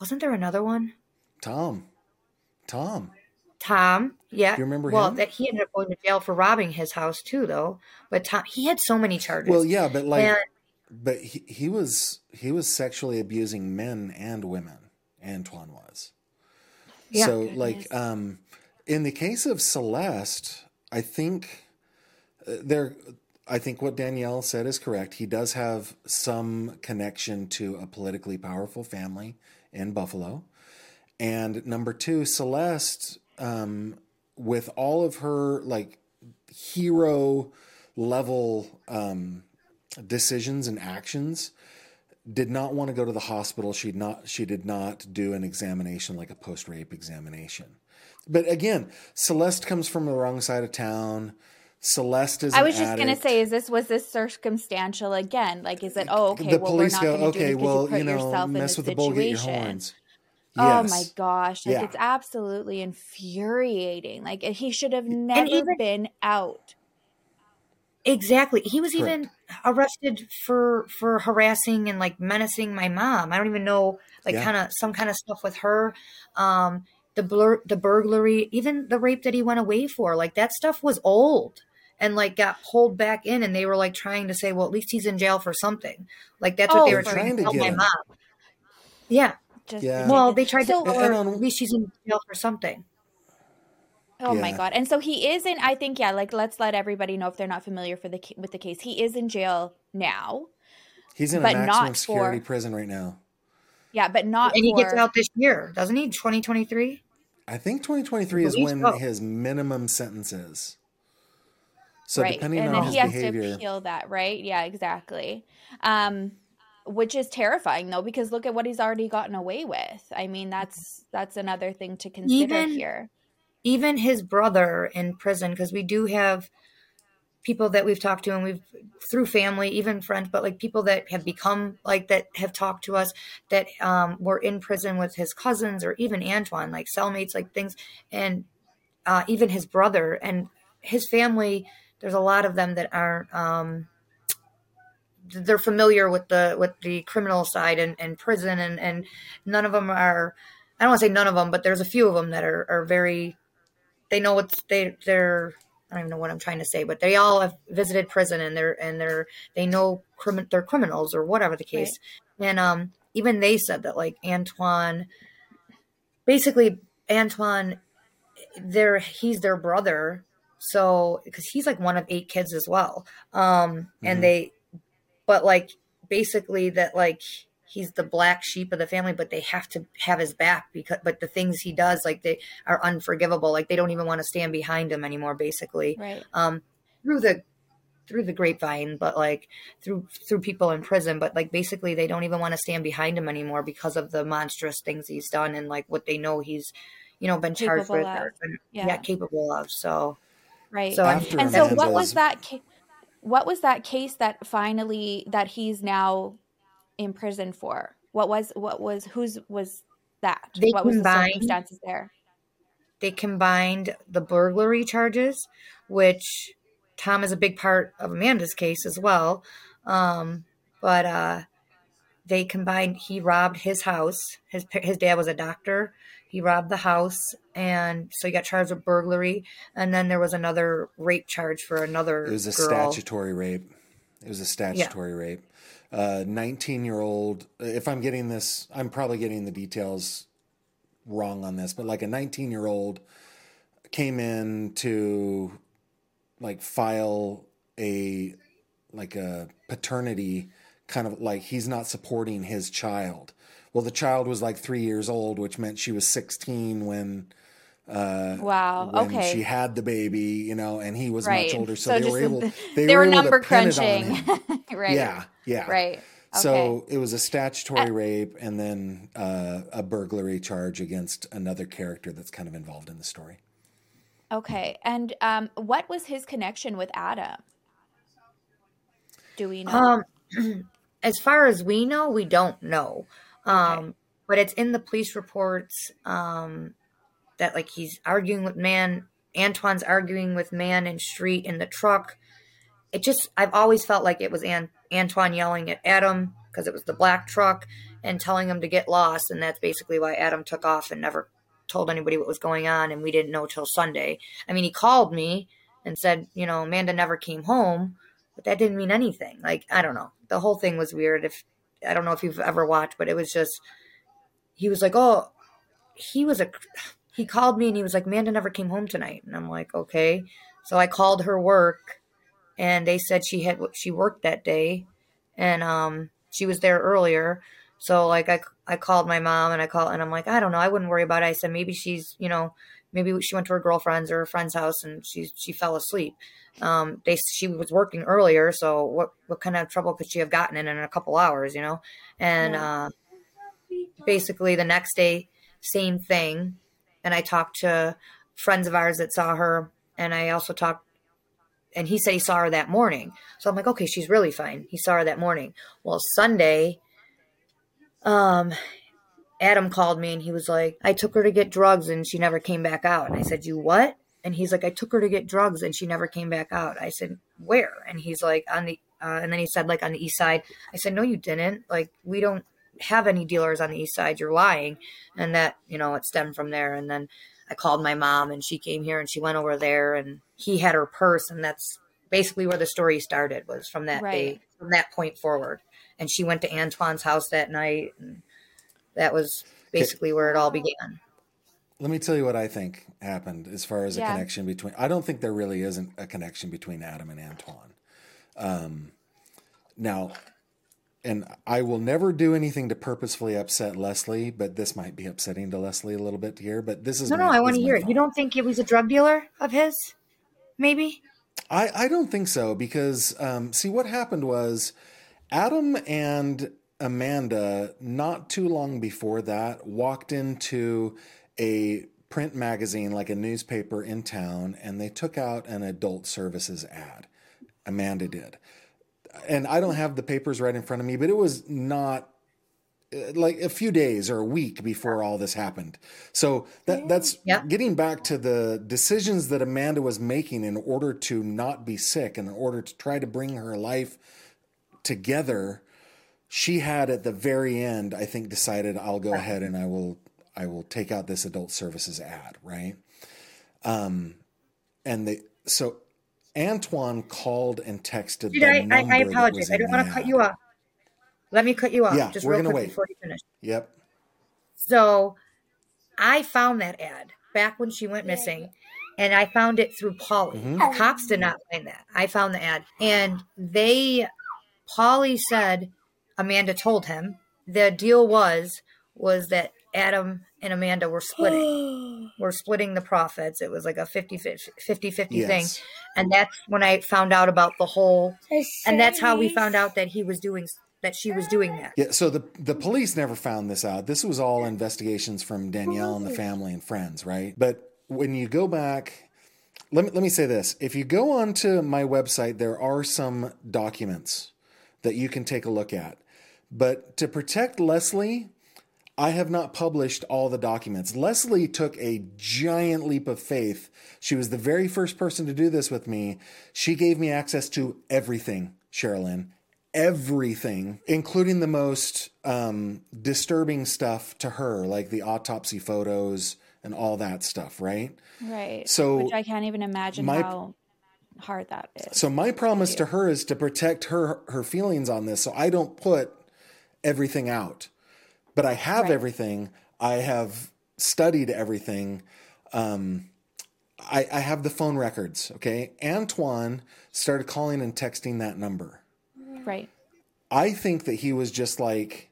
wasn't there another one? Tom. Tom. Tom, yeah. You remember well, him? that he ended up going to jail for robbing his house too, though. But Tom, he had so many charges. Well, yeah, but like, And- but he, he was he was sexually abusing men and women. Antoine was. Yeah. So, like, um, in the case of Celeste, I think uh, there. I think what Danielle said is correct. He does have some connection to a politically powerful family in Buffalo. And number two, Celeste, um, with all of her like hero level um, decisions and actions, did not want to go to the hospital. She not she did not do an examination like a post rape examination. But again, Celeste comes from the wrong side of town. Celeste is. I was just gonna say, is this was this circumstantial again? Like, is it? Oh, okay. the well, we're police not go, going do okay, it well, you know, mess with the bull, get your situation. Horns. Oh my gosh! Like Yeah. it's absolutely infuriating. Like he should have never even- been out. exactly. He was even arrested for for harassing and like menacing my mom. I don't even know, like Yeah. kind of some kind of stuff with her. Um, the blur, the burglary, even the rape that he went away for. Like that stuff was old and like got pulled back in and they were like trying to say, well, at least he's in jail for something. Like that's what Oh, they were trying to Trying to tell my mom. Yeah. Just Yeah. Well, they tried So- to tell her on- at least she's in jail for something. Oh my god! And so he is in. I think yeah. Like let's let everybody know if they're not familiar for the with the case. He is in jail now. He's in But a not maximum security for- prison right now. Yeah, but not. And he gets out this year, doesn't he? 2023? I think 2023 is when so. his minimum sentence is. So right, depending and on then his he has behavior, to appeal that, right? Yeah, exactly. Um, which is terrifying though, because look at what he's already gotten away with. I mean, that's that's another thing to consider Even- here. even his brother in prison because we do have people that we've talked to and we've through family even friends but like people that have become like that have talked to us that um, were in prison with his cousins or even antoine like cellmates like things and uh, even his brother and his family there's a lot of them that aren't um, they're familiar with the with the criminal side and, and prison and and none of them are i don't want to say none of them but there's a few of them that are are very they know what's they they're I don't even know what I'm trying to say, but they all have visited prison and they're and they're they know crimi- they're criminals or whatever the case. And um even they said that like Antoine basically Antoine they're he's their brother. So because he's like one of eight kids as well. Um and they but like basically that like he's the black sheep of the family but they have to have his back because but the things he does like they are unforgivable like they don't even want to stand behind him anymore basically Right. um through the through the grapevine but like through through people in prison but like basically they don't even want to stand behind him anymore because of the monstrous things he's done and like what they know he's you know been charged Capable with or been, Yeah. yeah. capable of so Right. so After and so what was that ca- what was that case that finally that he's now in prison for? What was what was whose was that? They what was the circumstances there? they combined the burglary charges, which Tom is a big part of Amanda's case as well. Um, but uh, they combined. He robbed his house. His his dad was a doctor. He robbed the house, and so he got charged with burglary. And then there was another rape charge for another. it was a girl. statutory rape. It was a statutory rape. Uh, 19 year old, if I'm getting this, I'm probably getting the details wrong on this, but like a 19 year old came in to like file a like a paternity kind of like he's not supporting his child. Well, the child was like three years old, which meant she was 16 when uh, Wow. when okay. she had the baby, you know, and he was right. much older, so, So they were able. the- They, they were, were number to pin it on crunching. right. Yeah, yeah. Right. Okay. So it was a statutory rape and then uh, a burglary charge against another character that's kind of involved in the story. Okay. And um, what was his connection with Adam? Do we know? Um, as far as we know, we don't know. Um, but it's in the police reports um, that like he's arguing with man. Antoine's arguing with man in street in the truck. It just I've always felt like it was An- Antoine yelling at Adam because it was the black truck and telling him to get lost, and that's basically why Adam took off and never told anybody what was going on, and we didn't know till Sunday. I mean, he called me and said, you know, Amanda never came home, but that didn't mean anything. Like I don't know, the whole thing was weird. If I don't know if you've ever watched, but it was just he was like, oh, he was a he called me and he was like, Amanda never came home tonight, and I'm like, okay. So I called her work, and they said she had she worked that day, and um she was there earlier. So like I I called my mom and I called and I'm like I don't know I wouldn't worry about it. I said maybe she's you know maybe she went to her girlfriend's or her friend's house and she she fell asleep. Um, they she was working earlier, so what what kind of trouble could she have gotten in in a couple hours, you know? And uh, basically the next day, same thing. And I talked to friends of ours that saw her, and I also talked. And he said he saw her that morning. So I'm like, okay, she's really fine. He saw her that morning. Well, Sunday, um, Adam called me and he was like, I took her to get drugs and she never came back out. And I said, You what? And he's like, I took her to get drugs and she never came back out. I said, Where? And he's like, On the, uh, and then he said, like, on the east side. I said, No, you didn't. Like, we don't have any dealers on the east side. You're lying. And that, you know, it stemmed from there. And then I called my mom and she came here and she went over there and he had her purse. And that's basically where the story started was from that Right. day, from that point forward. And she went to Antoine's house that night. And that was basically where it all began. Let me tell you what I think happened as far as a connection between. I don't think there really isn't a connection between Adam and Antoine. Um, now, and I will never do anything to purposefully upset Leslie, but this might be upsetting to Leslie a little bit here. But this is No, no, I want to hear it. You don't think it was a drug dealer of his? Maybe? I, I don't think so because um, see what happened was Adam and Amanda not too long before that walked into a print magazine like a newspaper in town and they took out an adult services ad. Amanda did. And I don't have the papers right in front of me, but it was not uh, like a few days or a week before all this happened. So that that's Yeah. getting back to the decisions that Amanda was making in order to not be sick and in order to try to bring her life together. She had at the very end, I think, decided I'll go ahead and I will I will take out this adult services ad, right? Um, and they so Antoine called and texted. Dude, I, I, I apologize. I don't want to cut you off. Let me cut you off Yeah, just we're real gonna quick wait. before you finish. Yep. So I found that ad back when she went missing, and I found it through Polly. Mm-hmm. The cops did not find that. I found the ad, and they, Polly said, Amanda told him the deal was was that Adam and Amanda were splitting. were splitting the profits. It was like a 50 50 50 Yes. thing. And that's when I found out about the whole and that's how we found out that he was doing that she was doing that. Yeah, so the the police never found this out. This was all investigations from Danielle and the family and friends, right? But when you go back, let me let me say this: if you go onto my website, there are some documents that you can take a look at. But to protect Leslie, I have not published all the documents. Leslie took a giant leap of faith. She was the very first person to do this with me. She gave me access to everything, Sherrilyn. Everything, including the most um, disturbing stuff to her, like the autopsy photos and all that stuff, right? Right. So, which I can't even imagine my- how hard that is. So my promise to her is to protect her her feelings on this, so I don't put everything out. But I have Right. everything. I have studied everything. Um, I, I have the phone records. Okay, Antoine started calling and texting that number. right. I think that he was just like,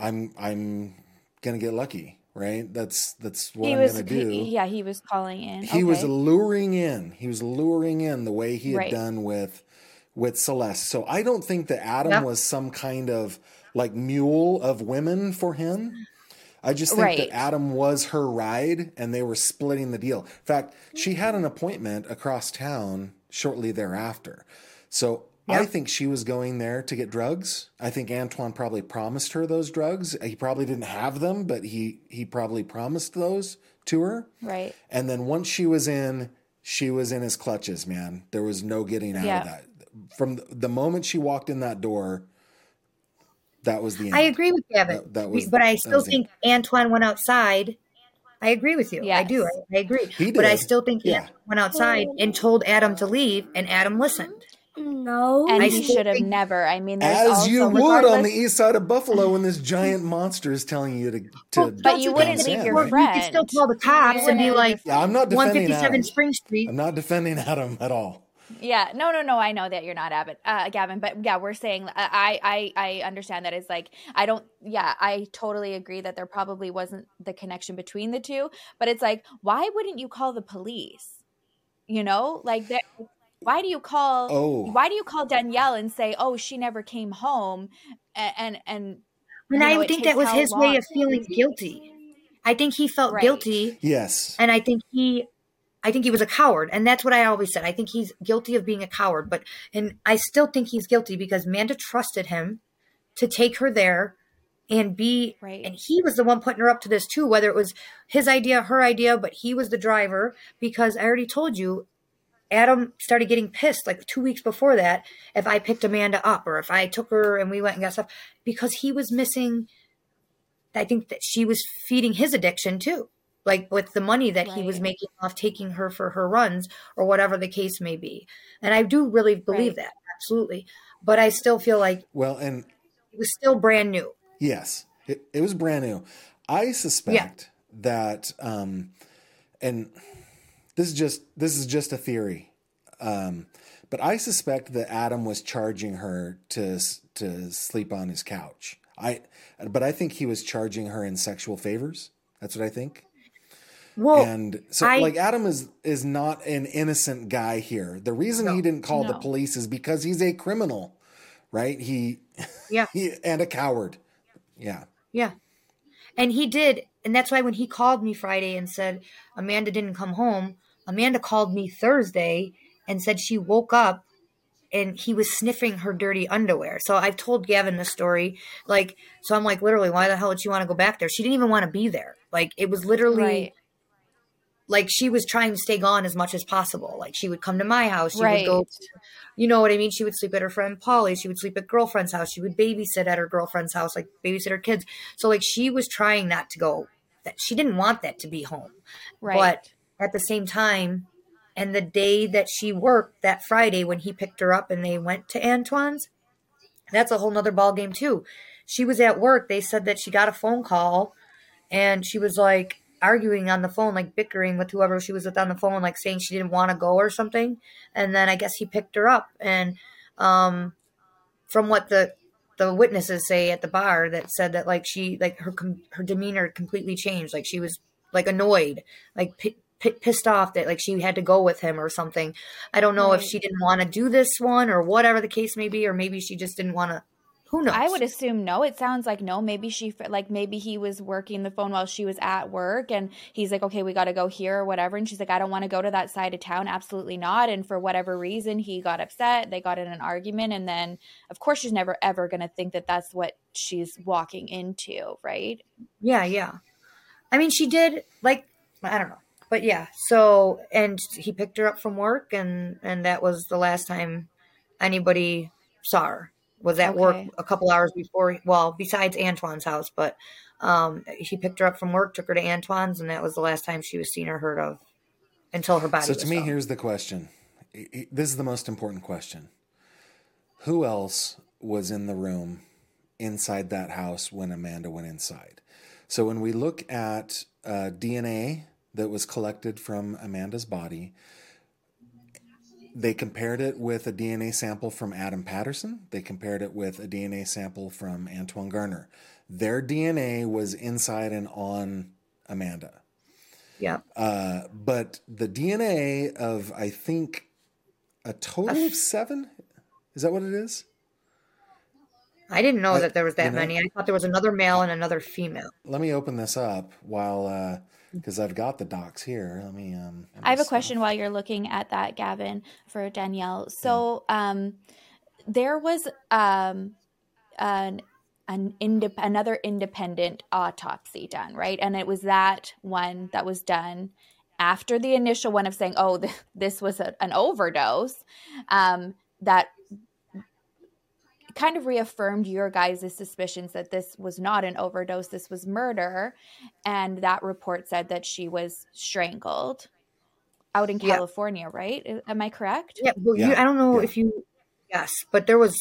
I'm I'm gonna get lucky, right? That's that's what he I'm was gonna do. he- yeah, he was calling in. He was luring in. He was luring in the way he had Right. done with with Celeste. So I don't think that Adam was some kind of like mule of women for him. I just think Right. that Adam was her ride and they were splitting the deal. In fact, she had an appointment across town shortly thereafter. So I think she was going there to get drugs. I think Antoine probably promised her those drugs. He probably didn't have them, but he he probably promised those to her. right. And then once she was in, she was in his clutches, man. There was no getting out Yeah. of that. From the- the moment she walked in that door, that was the end. I agree with Gavin. That- that was- but I still was the think Antoine went outside. I agree with you. I do. I, I agree. He But I still think Yeah. Antoine went outside and told Adam to leave, and Adam listened. No. And I he should have think- never. I mean, there's As also, you would on the east side of Buffalo when this giant monster is telling you to. to But you wouldn't leave in, your right? friend. You could still call the cops and be like, Yeah, I'm not defending 157 Adam. Spring Street. I'm not defending Adam at all. Yeah, no, no, no. I know that you're not Abbott, uh, Gavin, but yeah, we're saying uh, I, I, I understand that it's like I don't. Yeah, I totally agree that there probably wasn't the connection between the two, but it's like, why wouldn't you call the police? You know, like that. Why do you call? Oh. Why do you call Danielle and say, "Oh, she never came home," and and and, And you know, I think that was his long? way of feeling guilty. I think he felt Right. guilty, Yes. and I think he, I think he was a coward, and that's what I always said. I think he's guilty of being a coward, but and I still think he's guilty because Manda trusted him to take her there and be, Right. and he was the one putting her up to this too. Whether it was his idea, her idea, but he was the driver because I already told you, Adam started getting pissed like two weeks before that if I picked Amanda up or if I took her and we went and got stuff because he was missing. I think that she was feeding his addiction too, like with the money that he was making off taking her for her runs or whatever the case may be. And I do really believe Right. that, absolutely. But I still feel like Well, and it was still brand new. Yes, it, it was brand new. I suspect that, um, and this is just this is just a theory, um, but I suspect that Adam was charging her to to sleep on his couch. I, but I think he was charging her in sexual favors. That's what I think. Well, and so, I- like Adam is is not an innocent guy here. The reason he didn't call the police is because he's a criminal, right? He, yeah. he and a coward. Yeah. Yeah. And he did. And that's why when he called me Friday and said Amanda didn't come home, Amanda called me Thursday and said she woke up and he was sniffing her dirty underwear. So I've told Gavin the story. Like, so I'm like, literally, why the hell did she want to go back there? She didn't even want to be there. Like, it was literally Right. Like she was trying to stay gone as much as possible. Like, she would come to my house. She would go you know what I mean? She would sleep at her friend Polly. She would sleep at girlfriend's house. She would babysit at her girlfriend's house, like babysit her kids. So like she was trying not to go. That she didn't want that to be home. Right. But at the same time, and the day that she worked that Friday when he picked her up and they went to Antoine's, that's a whole nother ball game too. She was at work. They said that she got a phone call and she was like arguing on the phone, like bickering with whoever she was with on the phone, like saying she didn't want to go or something. And then I guess he picked her up. And um, from what the the witnesses say at the bar, that said that like she like her com- her demeanor completely changed. Like she was like annoyed, like pi pi pissed off that like she had to go with him or something. I don't know if she didn't want to do this one or whatever the case may be, or maybe she just didn't want to. Who knows? I would assume no. It sounds like no. Maybe she like maybe he was working the phone while she was at work, and he's like, "Okay, we got to go here or whatever." And she's like, "I don't want to go to that side of town." Absolutely not. And for whatever reason, he got upset. They got in an argument, and then of course she's never ever going to think that that's what she's walking into, right? Yeah, yeah. I mean, she did like I don't know, but yeah. So and he picked her up from work, and and that was the last time anybody saw her. Was at work a couple hours before. Well, besides Antoine's house, but um, he picked her up from work, took her to Antoine's, and that was the last time she was seen or heard of until her body. So was to me, found. here's the question. I- I- This is the most important question. Who else was in the room inside that house when Amanda went inside? So when we look at uh, DNA that was collected from Amanda's body, they compared it with a DNA sample from Adam Patterson. They compared it with a DNA sample from Antoine Garner. Their DNA was inside and on Amanda. yeah. Uh, but the DNA of I think a total of seven. Is that what it is? I didn't know I- that there was that you know- many. I thought there was another male and another female. Let me open this up while because I've got the docs here. Let me. Um, I have a question while you're looking at that, Gavin, for Danielle. So, um, there was um, an an indep- another independent autopsy done, right? And it was that one that was done after the initial one of saying, "Oh, th- this was a, an overdose." Um, that kind of reaffirmed your guys' suspicions that this was not an overdose, this was murder. And that report said that she was strangled out in Yeah. California, right? Am I correct? Yeah, well, you, I don't know yeah. if you, yes, but there was,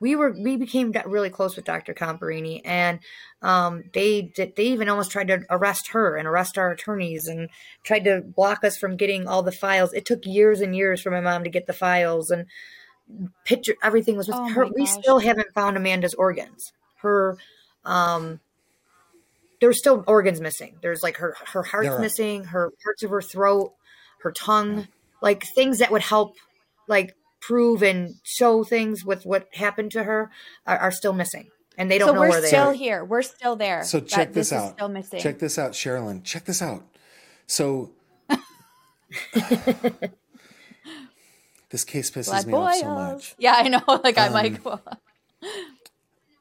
we were, we became that really close with Dr. Comparini, and um, they did, they even almost tried to arrest her and arrest our attorneys and tried to block us from getting all the files. It took years and years for my mom to get the files and picture everything was with Oh her. We still haven't found Amanda's organs. Her, um, there's still organs missing. There's like her her heart's There are. missing, her parts of her throat, her tongue, like things that would help like prove and show things with what happened to her are, are still missing. And they don't so know we're where they are still are. here. We're still there. So check this, is out. still missing. Check this out, Sherrilyn. Check this out. So this case pisses Blood me off so much. Yeah, I know. Like I'm Um, like, well,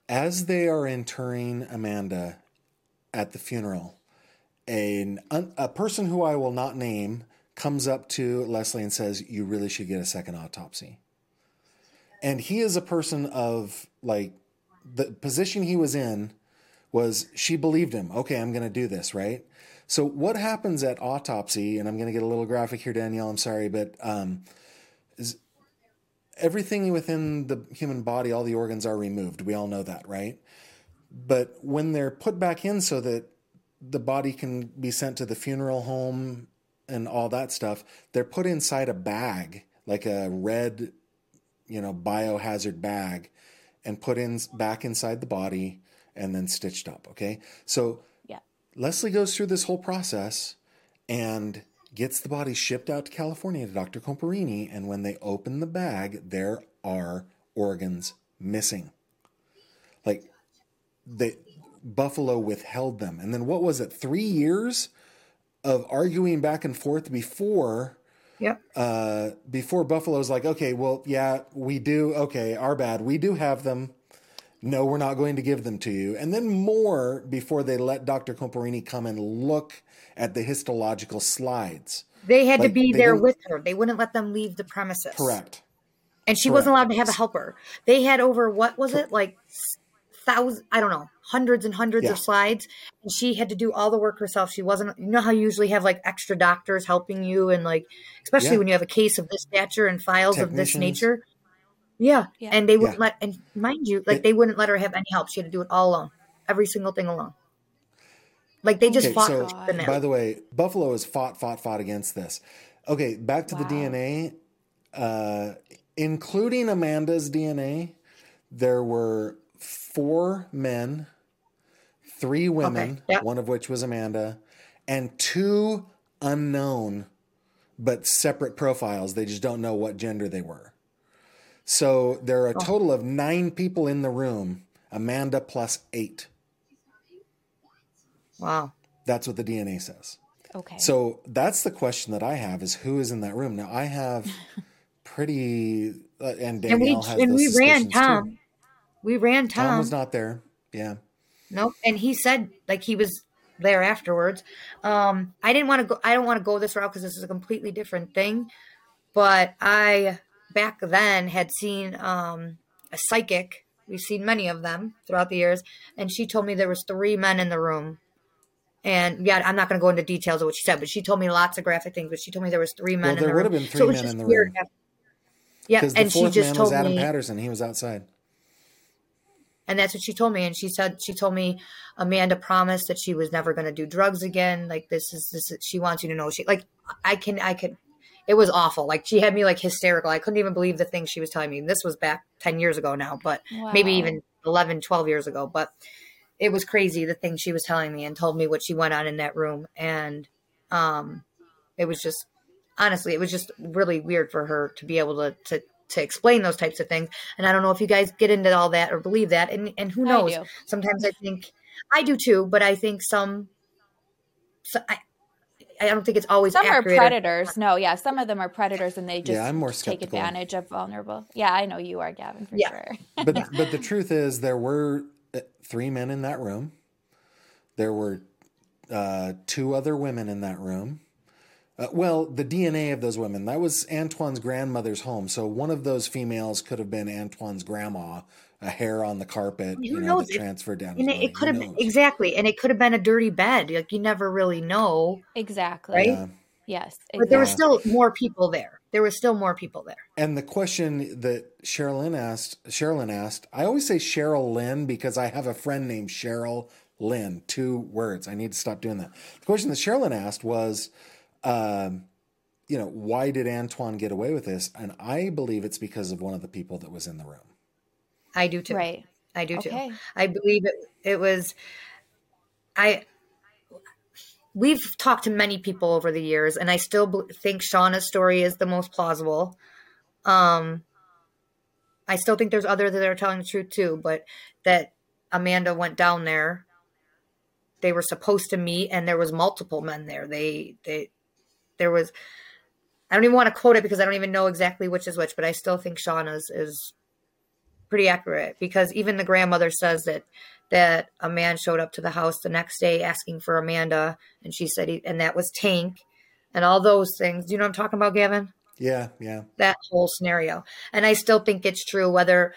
As they are interring Amanda at the funeral, an, a person who I will not name comes up to Leslie and says, You really should get a second autopsy. And he is a person of like the position he was in was she believed him. Okay, I'm going to do this, right? So what happens at autopsy, and I'm going to get a little graphic here, Danielle, I'm sorry, but um, is everything within the human body, all the organs are removed. We all know that, right? But when they're put back in so that the body can be sent to the funeral home and all that stuff, they're put inside a bag, like a red, you know, biohazard bag, and put in back inside the body and then stitched up. Okay. So Yeah. Leslie goes through this whole process and gets the body shipped out to California to Dr. Comparini. And when they open the bag, there are organs missing. Like they Buffalo withheld them. And then what was it? Three years of arguing back and forth before Yep. uh, before Buffalo's like, okay, well, yeah, we do. Okay, our bad. We do have them. No, we're not going to give them to you. And then more before they let Dr. Comparini come and look at the histological slides. They had Like, to be there with her. They wouldn't let them leave the premises. Correct. And she Correct. wasn't allowed to have a helper. They had over what was it like thousands? I don't know, hundreds and hundreds Yeah. of slides, and she had to do all the work herself. She wasn't. You know how you usually have like extra doctors helping you, and like especially Yeah. when you have a case of this stature and files of this nature. Yeah. Yeah. and they wouldn't Yeah. let. And mind you, like It- they wouldn't let her have any help. She had to do it all alone, every single thing alone. Like they just Okay, fought so the by the way, Buffalo has fought, fought, fought against this. Okay, back to the DNA, uh, including Amanda's DNA, there were four men, three women, yeah. one of which was Amanda, and two unknown but separate profiles. They just don't know what gender they were. So there are a total of nine people in the room, Amanda plus eight. wow. That's what the DNA says. Okay. So that's the question that I have: is who is in that room? Now I have pretty, uh, and And we Danielle has and we ran suspicions, too. Tom. We ran Tom Tom. was not there. Yeah, Nope. And he said like he was there afterwards. Um, I didn't want to go. I don't want to go this route because this is a completely different thing. But I back then had seen um, a psychic. We've seen many of them throughout the years, and she told me there was three men in the room. And yeah, I'm not going to go into details of what she said, but she told me lots of graphic things. But she told me there was three men. Well, in there the would room. have been three was men in the room. Yeah, because the and she fourth just man told was Adam me, Patterson. He was outside. and that's what she told me and she said she told me amanda promised that she was never going to do drugs again like this is this is, she wants you to know she like i can i could it was awful. Like she had me like hysterical. I couldn't even believe the things she was telling me. This was back 10 years ago now but maybe even 11 12 years ago. But it was crazy the things she was telling me and told me what she went on in that room. And um it was just honestly it was just really weird for her to be able to to to explain those types of things. And i don't know if you guys get into all that or believe that. And and who knows? do. sometimes i think i do too but i think some so I, I don't think it's always some are accurate or- predators. No, yeah, some of them are predators, and they just Yeah, I'm more take advantage of vulnerable. Yeah, I know you are, Gavin, for Yeah. sure. But but the truth is, there were uh, three men in that room. There were uh, two other women in that room. Uh, well, the DNA of those women, that was Antoine's grandmother's home. So one of those females could have been Antoine's grandma, a hair on the carpet, Who you know, knows? that It- transferred down. and it, it could have been exactly and it could have been a dirty bed like you never really know exactly. Right? Yeah. Yes. but there were still more people there there were still more people there And the question that Sherrilyn asked, Sherrilyn asked, I always say Cheryl Lynn because I have a friend named Cheryl Lynn, two words. I need to stop doing that. The question that Sherrilyn asked was, um, you know, why did Antoine get away with this? And I believe it's because of one of the people that was in the room. I do too. Right. i do Okay. too i believe it it was i we've talked to many people over the years and i still think shauna's story is the most plausible. Um i still think there's others that are telling the truth too but that amanda went down there. They were supposed to meet and there was multiple men there. They they there was i don't even want to quote it because i don't even know exactly which is which but i still think shauna's is pretty accurate because even the grandmother says that that a man showed up to the house the next day asking for amanda and she said he, and that was tank and all those things. Do you know what I'm talking about, Gavin? Yeah, yeah. That whole scenario. And I still think it's true, whether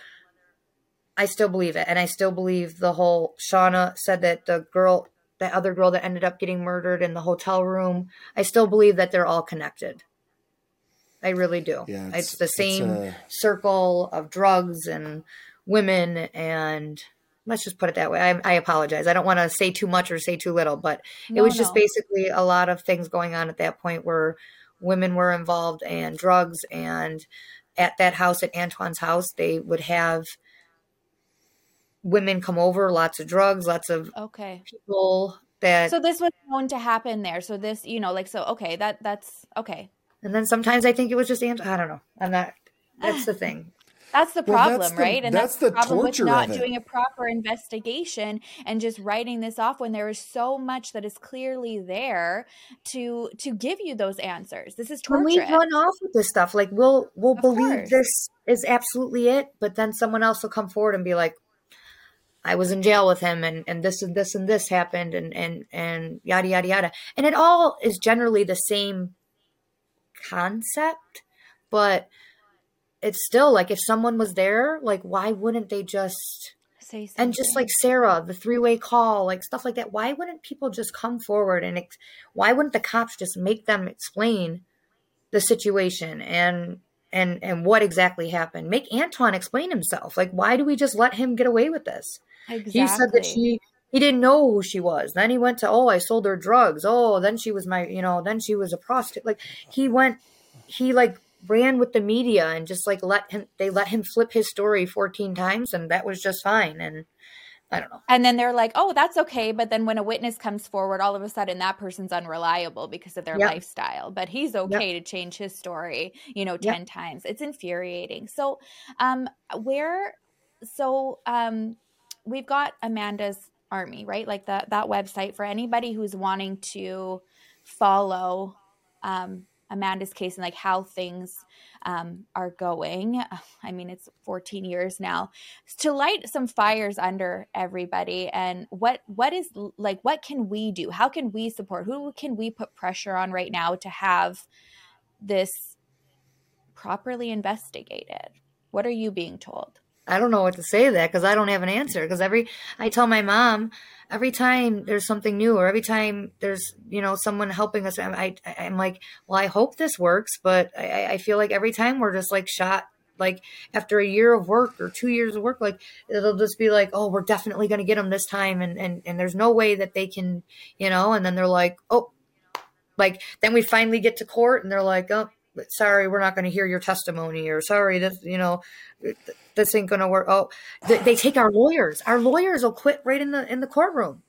I still believe it. And I still believe the whole Shauna said that the girl, the other girl that ended up getting murdered in the hotel room, I still believe that they're all connected. I really do. Yeah, it's, it's- the it's same a- circle of drugs and women and let's just put it that way. I, I apologize. I don't want to say too much or say too little, but it No, was just no. basically a lot of things going on at that point where women were involved and drugs and at that house at Antoine's house they would have women come over, lots of drugs, lots of Okay. people that So this was known to happen there. So this, you know, like so okay, that that's okay. And then sometimes I think it was just Ant- I don't know. I'm not that's the thing. That's the Well, problem, that's the- right? And that's that's, the the problem with not of it. doing a proper investigation and just writing this off when there is so much that is clearly there to to give you those answers. This is when we torture. run off with this stuff, like we'll we'll Of believe course. this is absolutely it, but then someone else will come forward and be like, I was in jail with him and, and this and this and this happened and, and and yada yada yada. And it all is generally the same concept, but it's still like if someone was there, like why wouldn't they just Say something. and just like Sarah, the three way call, like stuff like that. Why wouldn't people just come forward and ex- why wouldn't the cops just make them explain the situation and and and what exactly happened? Make Antoine explain himself. Like, why do we just let him get away with this? exactly. He said that she he didn't know who she was. Then he went to oh, I sold her drugs. Oh, then she was my you know then she was a prostitute. Like he went he like ran with the media and just like let him they let him flip his story 14 times and that was just fine and i don't know And then they're like, "Oh, that's okay." But then when a witness comes forward, all of a sudden that person's unreliable because of their Yep. lifestyle. But he's okay to change his story, you know, ten times. It's infuriating. So, um, where, so, um, we've got Amanda's Army, right? Like that that website for anybody who's wanting to follow, um, Amanda's case and like how things um, are going. I mean, it's 14 years now to light some fires under everybody. And what what is like what can we do? How can we support? Who can we put pressure on right now to have this properly investigated? What are you being told? I don't know what to say to that because i don't have an answer because every i tell my mom every time there's something new or every time there's you know someone helping us i'm, I, I'm like well i hope this works but I, I feel like every time we're just like shot like after a year of work or two years of work like it'll just be like oh we're definitely going to get them this time and, and and there's no way that they can you know and then they're like oh like then we finally get to court and they're like oh sorry we're not going to hear your testimony or sorry this you know this ain't going to work. Oh they, they take our lawyers. Our lawyers will quit right in the in the courtroom.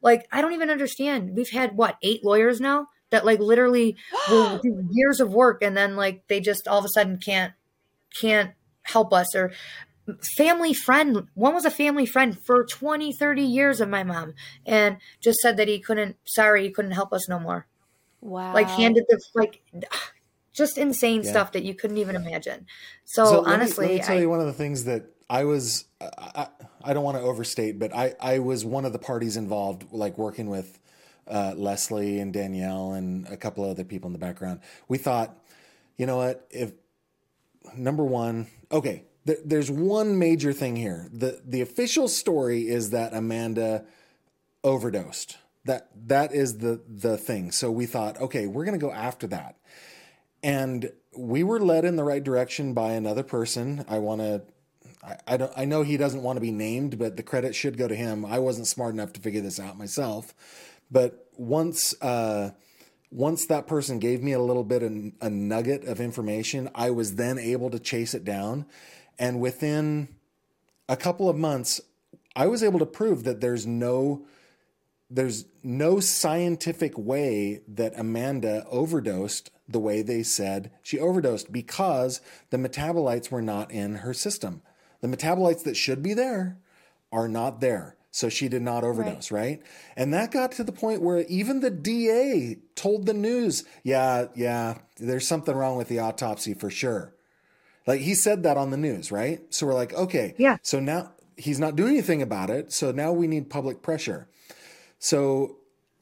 Like i don't even understand. We've had what eight lawyers now that like literally will do years of work and then like they just all of a sudden can't can't help us or family friend one was a family friend for 20 30 years of my mom and just said that he couldn't sorry he couldn't help us no more. Wow. like handed the like just insane Yeah. stuff that you couldn't even imagine so, let me- honestly let me, tell I, you one of the things that I was. I, I, I don't want to overstate, but I, I was one of the parties involved, like working with uh, Leslie and Danielle and a couple other people in the background. We thought, you know what? If number one, okay, th- there's one major thing here. the The official story is that Amanda overdosed. That that is the the thing. So we thought, okay, we're going to go after that and we were led in the right direction by another person. I want to. I, I don't. I know he doesn't want to be named, but the credit should go to him. I wasn't smart enough to figure this out myself, but once uh, once that person gave me a little bit of a nugget of information, I was then able to chase it down, and within a couple of months, I was able to prove that there's no there's no scientific way that Amanda overdosed the way they said she overdosed because the metabolites were not in her system. The metabolites that should be there are not there. So she did not overdose, right? And that got to the point where even the DA told the news, yeah, yeah, there's something wrong with the autopsy for sure. Like he said that on the news, right? So we're like, okay, Yeah. So now he's not doing anything about it. So now we need public pressure. So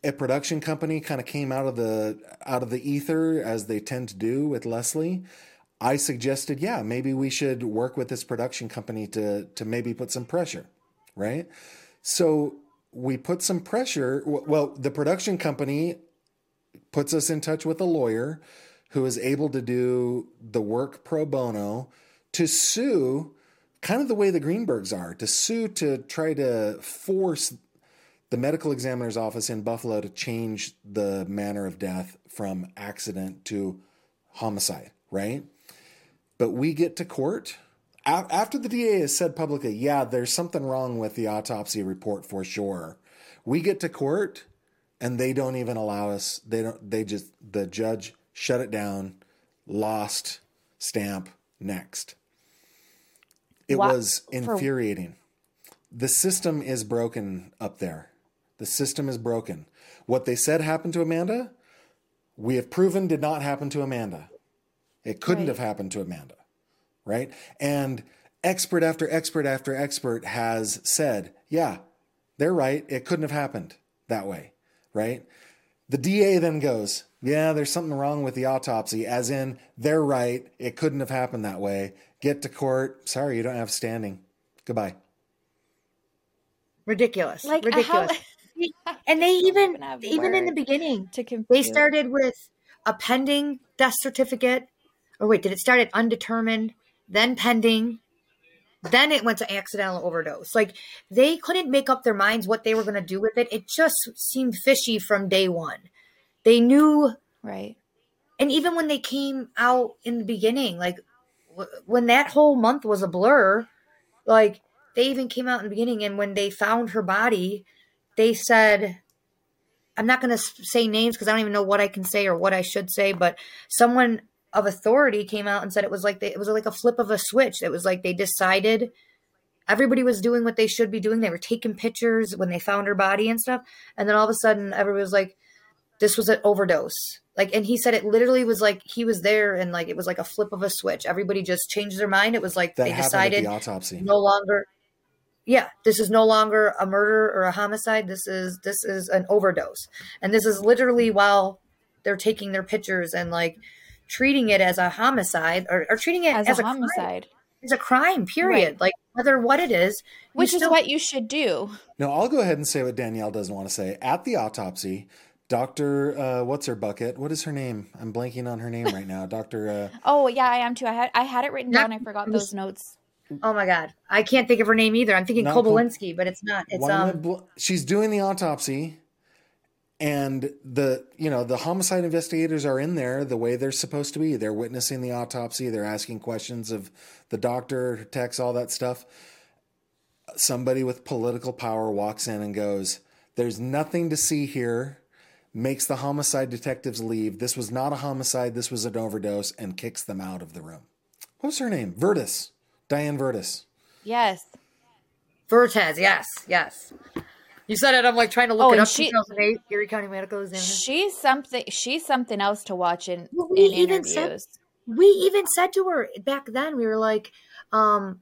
a production company kind of came out of the out of the ether as they tend to do with Leslie, I suggested, yeah, maybe we should work with this production company to to maybe put some pressure, right? So we put some pressure. Well, the production company puts us in touch with a lawyer who is able to do the work pro bono to sue kind of the way the Greenbergs are, to sue to try to force the medical examiner's office in Buffalo to change the manner of death from accident to homicide, right? But we get to court after the DA has said publicly, yeah, there's something wrong with the autopsy report for sure. We get to court and they don't even allow us. They don't. They just the judge shut it down, lost, stamp, next. It was infuriating. The system is broken up there. The system is broken. What they said happened to Amanda, we have proven did not happen to Amanda. It couldn't right. have happened to Amanda, right? And expert after expert after expert has said, yeah, they're right. It couldn't have happened that way, right? The DA then goes, yeah, there's something wrong with the autopsy, as in, they're right. It couldn't have happened that way. Get to court. Sorry, you don't have standing. Goodbye. Ridiculous. Like ridiculous. How- and they even even in the beginning to they started with a pending death certificate. Or wait did it start at undetermined then pending then it went to accidental overdose. Like they couldn't make up their minds what they were going to do with it. It just seemed fishy from day one. They knew right. And even when they came out in the beginning like w- when that whole month was a blur like they even came out in the beginning and when they found her body they said, I'm not going to say names because I don't even know what I can say or what I should say, but someone of authority came out and said it was like they, it was like a flip of a switch. It was like they decided everybody was doing what they should be doing. They were taking pictures when they found her body and stuff, and then all of a sudden everybody was like, "This was an overdose." Like, and he said it literally was like he was there and like it was like a flip of a switch. Everybody just changed their mind. It was like that they decided the autopsy no longer yeah, this is no longer a murder or a homicide. This is this is an overdose. And this is literally while they're taking their pictures and like treating it as a homicide or, or treating it as, as a, a, homicide. Crime. It's a crime, period. Right. Like whether what it is, which still- is what you should do. No, I'll go ahead and say what Danielle doesn't want to say. At the autopsy, Doctor, uh, what's her bucket? What is her name? I'm blanking on her name right now. Doctor. Uh, oh yeah, I am too. I had I had it written down. I forgot those notes. Oh my god, I can't think of her name either. I'm thinking Kobalinski, but it's not. It's um. Bl- she's doing the autopsy, and the you know the homicide investigators are in there the way they're supposed to be. They're witnessing the autopsy. They're asking questions of the doctor, techs, all that stuff. Somebody with political power walks in and goes, "There's nothing to see here." Makes the homicide detectives leave. This was not a homicide. This was an overdose, and kicks them out of the room. What was her name? Vertes. Diane Vertes. Yes. Vertes, yes, yes. You said it. I'm like trying to look oh, it up. She, 2008 Erie County Medical Examiner. She's something. She's something else to watch in, well, we in even interviews. Said, we even said to her back then. We were like, um,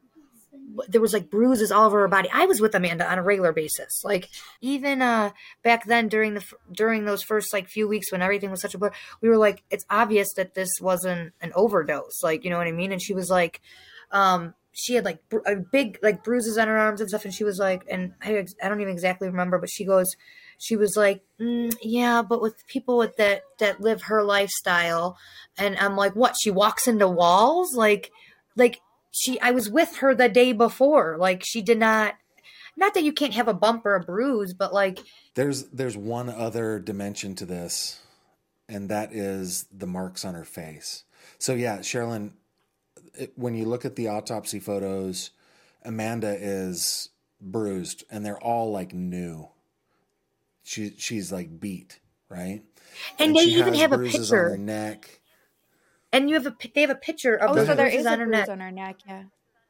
there was like bruises all over her body. I was with Amanda on a regular basis. Like even uh back then during the during those first like few weeks when everything was such a blur, we were like, it's obvious that this wasn't an overdose. Like you know what I mean? And she was like, um, she had like a big like bruises on her arms and stuff and she was like and I, I don't even exactly remember but she goes she was like mm, yeah but with people with that that live her lifestyle and i'm like what she walks into walls? Like like she i was with her the day before. Like she did not not that you can't have a bump or a bruise but like there's there's one other dimension to this and that is the marks on her face. So yeah sherrilyn when you look at the autopsy photos, Amanda is bruised, and they're all like new. She she's like beat, right? And, and they even have a picture on her neck. And you have a they have a picture of oh, the so there is on her neck. on her neck, yeah,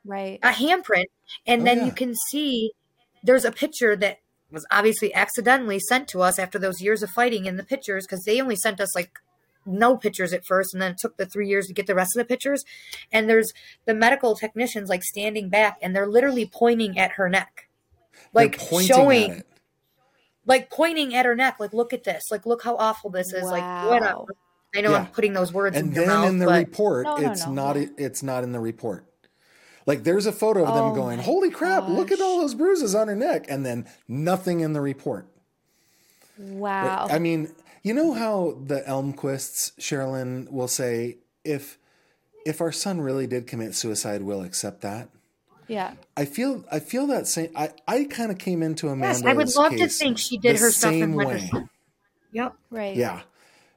right. A handprint, and oh, then yeah. you can see there's a picture that was obviously accidentally sent to us after those years of fighting in the pictures because they only sent us like no pictures at first and then it took the three years to get the rest of the pictures and there's the medical technicians like standing back and they're literally pointing at her neck like showing like pointing at her neck, like look at this, like look how awful this is, like whatever. Wow. I know Yeah. I'm putting those words and in your then mouth, in the but report No, no, it's no, not it's not in the report like there's a photo of them Oh going holy crap look at all those bruises on her neck and then nothing in the report Wow. i mean you know how the elmquists sherrilyn will say if if our son really did commit suicide we'll accept that yeah. I feel I feel that same I, I kind of came into Amanda's yes, I would love to think she did the her stuff same and way. Yep. Right. Yeah.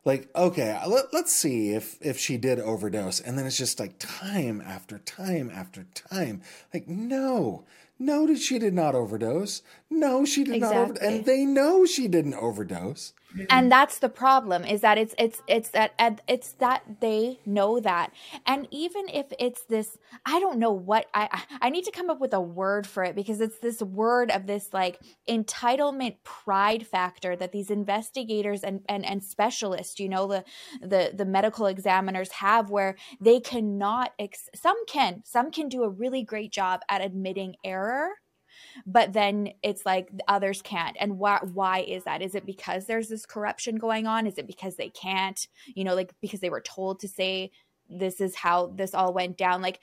Like, okay, let, let's see if if she did overdose. And then it's just like time after time after time. Like, no. No, did she did not overdose. No, she did not overdose. Exactly. And they know she didn't overdose. Mm-hmm. and that's the problem is that it's it's it's that it's that they know that. And even if it's this i don't know what i i I need to come up with a word for it because it's this word of this like entitlement pride factor that these investigators and and, and specialists you know the the the medical examiners have where they cannot ex- some can some can do a really great job at admitting error but then it's like others can't. And why why is that? Is it because there's this corruption going on? Is it because they can't? You know like because they were told to say this is how this all went down. Like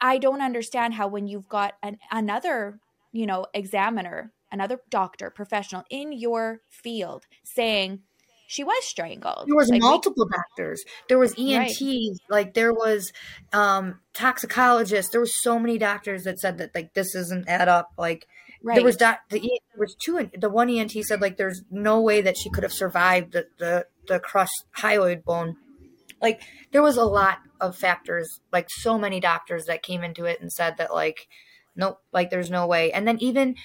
i don't understand how when you've got an, another you know examiner another doctor professional in your field saying she was strangled There was Like, we- multiple doctors. There was Right. Like there was um toxicologists. There was so many doctors that said that like this doesn't add up. Like there was Right. doc, the there was two. The one ENT said like there's no way that she could have survived the the the crushed hyoid bone. Like there was a lot of factors. Like so many doctors that came into it and said that like nope, like there's no way. And then even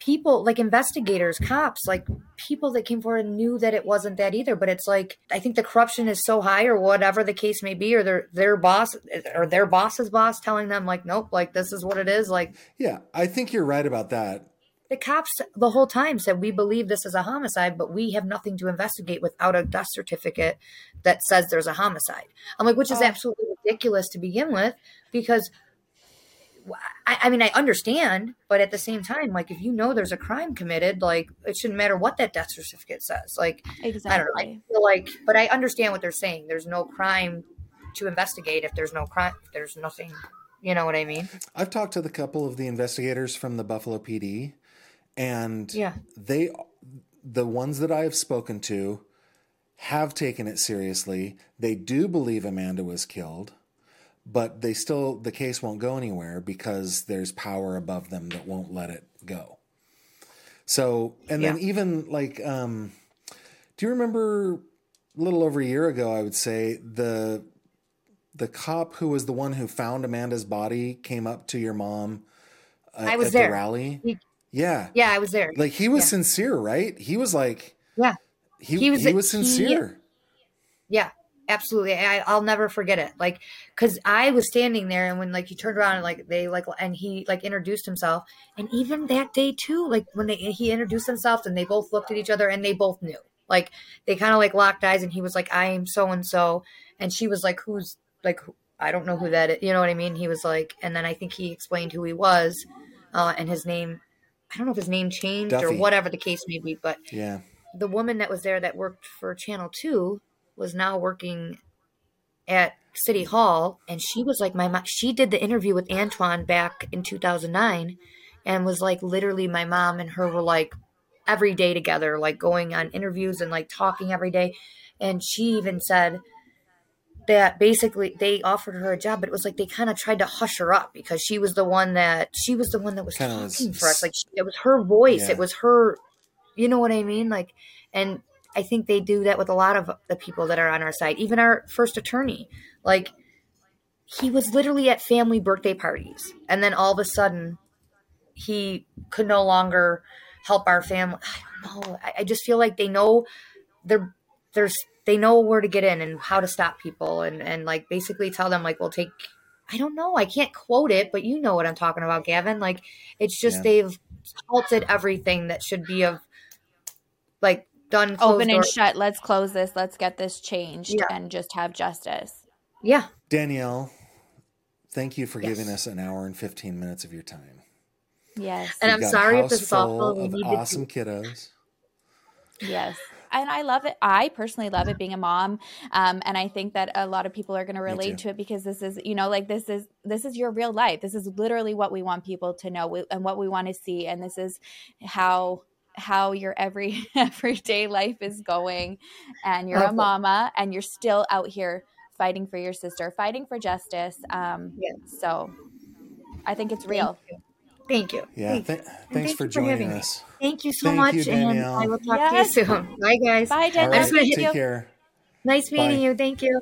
people like investigators, cops, like people that came forward knew that it wasn't that either. But it's like I think the corruption is so high, or whatever the case may be, or their their boss or their boss's boss telling them like, nope, like this is what it is. Like Yeah, I think you're right about that. the cops the whole time said we believe this is a homicide, but we have nothing to investigate without a death certificate that says there's a homicide. I'm like, which is Oh. absolutely ridiculous to begin with, because I, I mean, I understand, but at the same time, like if you know there's a crime committed, like it shouldn't matter what that death certificate says. Like exactly I don't know. I feel like, but I understand what they're saying. There's no crime to investigate if there's no crime. If there's nothing. You know what I mean? I've talked to the couple of the investigators from the Buffalo PD, and Yeah. they, the ones that I have spoken to, have taken it seriously. They do believe Amanda was killed, but they still the case won't go anywhere because there's power above them that won't let it go. So, and then even like, um, do you remember a little over a year ago? I would say the the cop who was the one who found Amanda's body came up to your mom uh, I was at there. the rally. He- yeah, Yeah, I was there. like he was Yeah. sincere, right? He was like Yeah. he He he was- was, he- sincere. Yeah, absolutely. I, I'll never forget it. Like, cause I was standing there and when like he turned around and like they like, and he like introduced himself and even that day too, like when they, he introduced himself and they both looked at each other and they both knew, like they kind of like locked eyes and he was like, I am so and so. And she was like, who's like, I don't know who that is. You know what I mean? He was like, and then I think he explained who he was, uh, and his name, I don't know if his name changed or whatever the case may be, but Yeah, the woman that was there that worked for Channel 2 was now working at City Hall and she was like my mom she did the interview with Antoine back in 2009 and was like literally my mom and her were like every day together like going on interviews and like talking every day and she even said that basically they offered her a job but it was like they kind of tried to hush her up because she was the one that she was the one that was Kinda talking was- for us like she, it was her voice Yeah. it was her you know what I mean? Like, and I think they do that with a lot of the people that are on our side. Even our first attorney, like, he was literally at family birthday parties, and then all of a sudden, he could no longer help our family. I don't know. I, I just feel like they know they're there's they know where to get in and how to stop people, and and like basically tell them like, we'll take. I don't know. I can't quote it, but you know what I'm talking about, Gavin. Like, it's just Yeah. they've halted everything that should be of like done closed open and door- shut let's close this let's get this changed Yeah. and just have justice Yeah, Danielle, thank you for Yes. giving us an hour and fifteen minutes of your time. yes And You've I'm got a sorry if the house full softball of needed to- awesome kiddos. Yes. And I love it. I personally love it being a mom. Um, and I think that a lot of people are going to relate to it because this is, you know, like this is, this is your real life. This is literally what we want people to know and what we want to see. And this is how, how your every everyday life is going and you're a mama and you're still out here fighting for your sister, fighting for justice. Um, yeah. So I think it's real. Thank you. Yeah. Thank th- thanks for joining us. Thank you so Thank much. you, and Danielle. I will talk Yes. to you soon. Bye, guys. Bye, All Danielle. right. Nice Take meeting you. care. Nice meeting Bye. you. Thank you.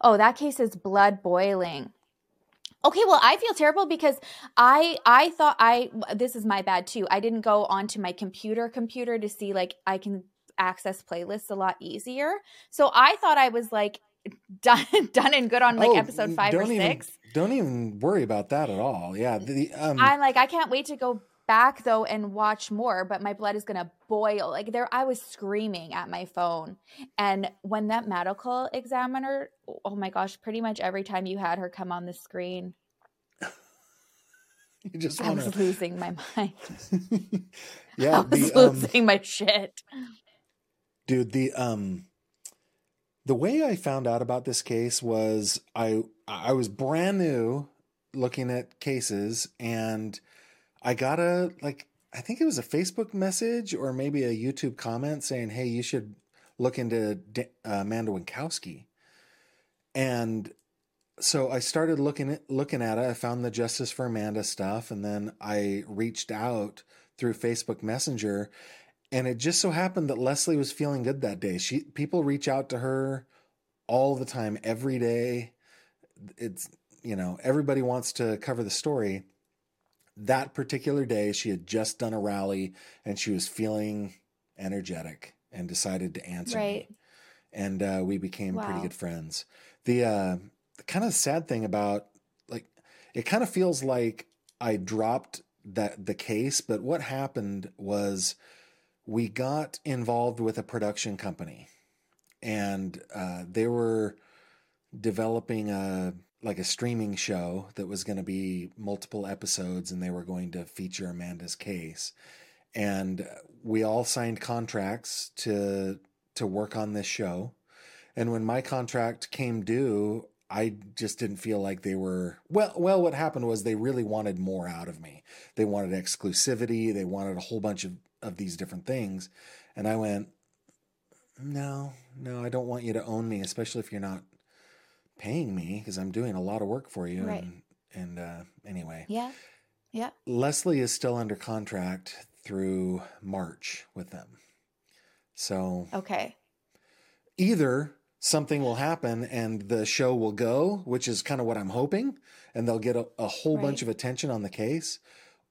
Oh, that case is blood boiling. Okay, well, I feel terrible because I I thought I this is my bad too. I didn't go onto my computer computer to see like I can access playlists a lot easier. So I thought I was like done done and good on like Oh, episode 5 or don't even- 6. Don't even worry about that at all. Yeah. The, um, I'm like I can't wait to go back though and watch more, but my blood is going to boil. Like there I was screaming at my phone. And when that medical examiner, oh my gosh, pretty much every time you had her come on the screen, you just I was losing my mind. Yeah. I was The, um, losing my shit. dude the um the way i found out about this case was i i was brand new looking at cases and i got a like i think it was a facebook message or maybe a youtube comment saying hey you should look into uh, amanda wienckowski and so i started looking at looking at it i found the justice for amanda stuff and then i reached out through facebook messenger and it just so happened that Leslie was feeling good that day. She people reach out to her all the time, every day. It's you know everybody wants to cover the story. That particular day, she had just done a rally and she was feeling energetic and decided to answer Right. me, and uh, we became pretty good friends. The uh, the kind of sad thing about like it kind of feels like I dropped that the case, but what happened was we got involved with a production company and uh, they were developing a like a streaming show that was going to be multiple episodes and they were going to feature amanda's case. And we all signed contracts to to work on this show. And when my contract came due i just didn't feel like they were well well what happened was they really wanted more out of me. They wanted exclusivity. They wanted a whole bunch of of these different things. And i went no no i don't want you to own me especially if you're not paying me because i'm doing a lot of work for you Right. and and uh anyway Yeah. Yeah. leslie is still under contract through march with them so Okay. either something will happen and the show will go, which is kind of what I'm hoping, and they'll get a, a whole bunch of attention on the case.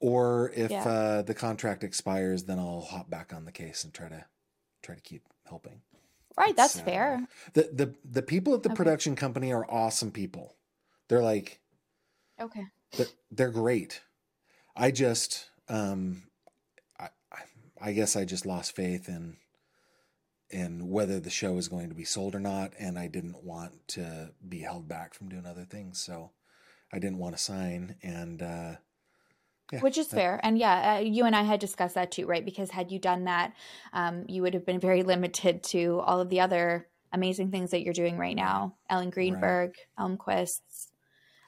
Or if Yeah. uh, the contract expires, then I'll hop back on the case and try to try to keep helping. Right. That's So, fair. The the the people at the Okay. production company are awesome people. They're like Okay. they're, they're great. I just um I I- I guess I just lost faith in in whether the show was going to be sold or not and I didn't want to be held back from doing other things so I didn't want to sign and uh yeah, Which is fair. And yeah, uh, you and I had discussed that too, right? Because had you done that, um, you would have been very limited to all of the other amazing things that you're doing right now. Ellen Greenberg, Elmquist's.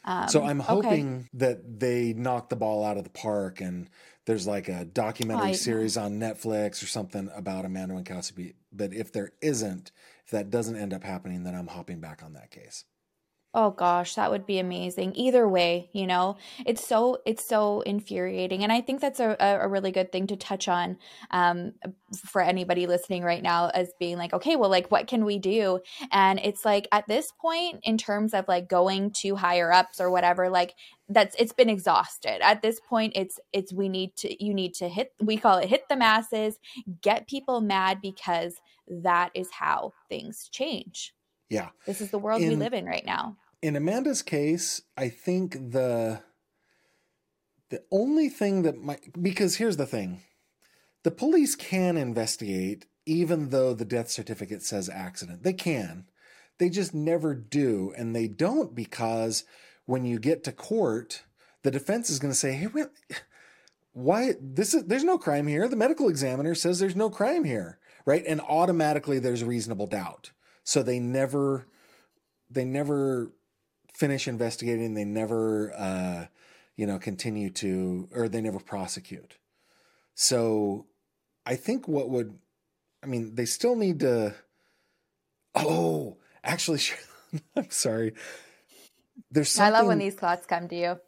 Um, so I'm okay. hoping that they knock the ball out of the park and there's like a documentary I- series on Netflix or something about Amanda Wienckowski. But if there isn't, if that doesn't end up happening, then I'm hopping back on that case. Oh gosh, that would be amazing. Either way, you know, it's so it's so infuriating, and I think that's a, a really good thing to touch on um, for anybody listening right now, as being like, okay, well, like, what can we do? And it's like at this point, in terms of like going to higher ups or whatever, like that's it's been exhausted. At this point, it's it's we need to you need to hit we call it hit the masses, get people mad because that is how things change. Yeah. This is the world we live in right now. in Amanda's case, I think the the only thing that might because here's the thing. The police can investigate even though the death certificate says accident. They can. They just never do and they don't because when you get to court, the defense is going to say, "Hey, wait, why this is there's no crime here. The medical examiner says there's no crime here." right? And automatically there's reasonable doubt. So they never they never finish investigating. They never uh, you know continue to or they never prosecute. So I think what would I mean they still need to. Oh, actually, I'm sorry. There's something, I love when these thoughts come to you.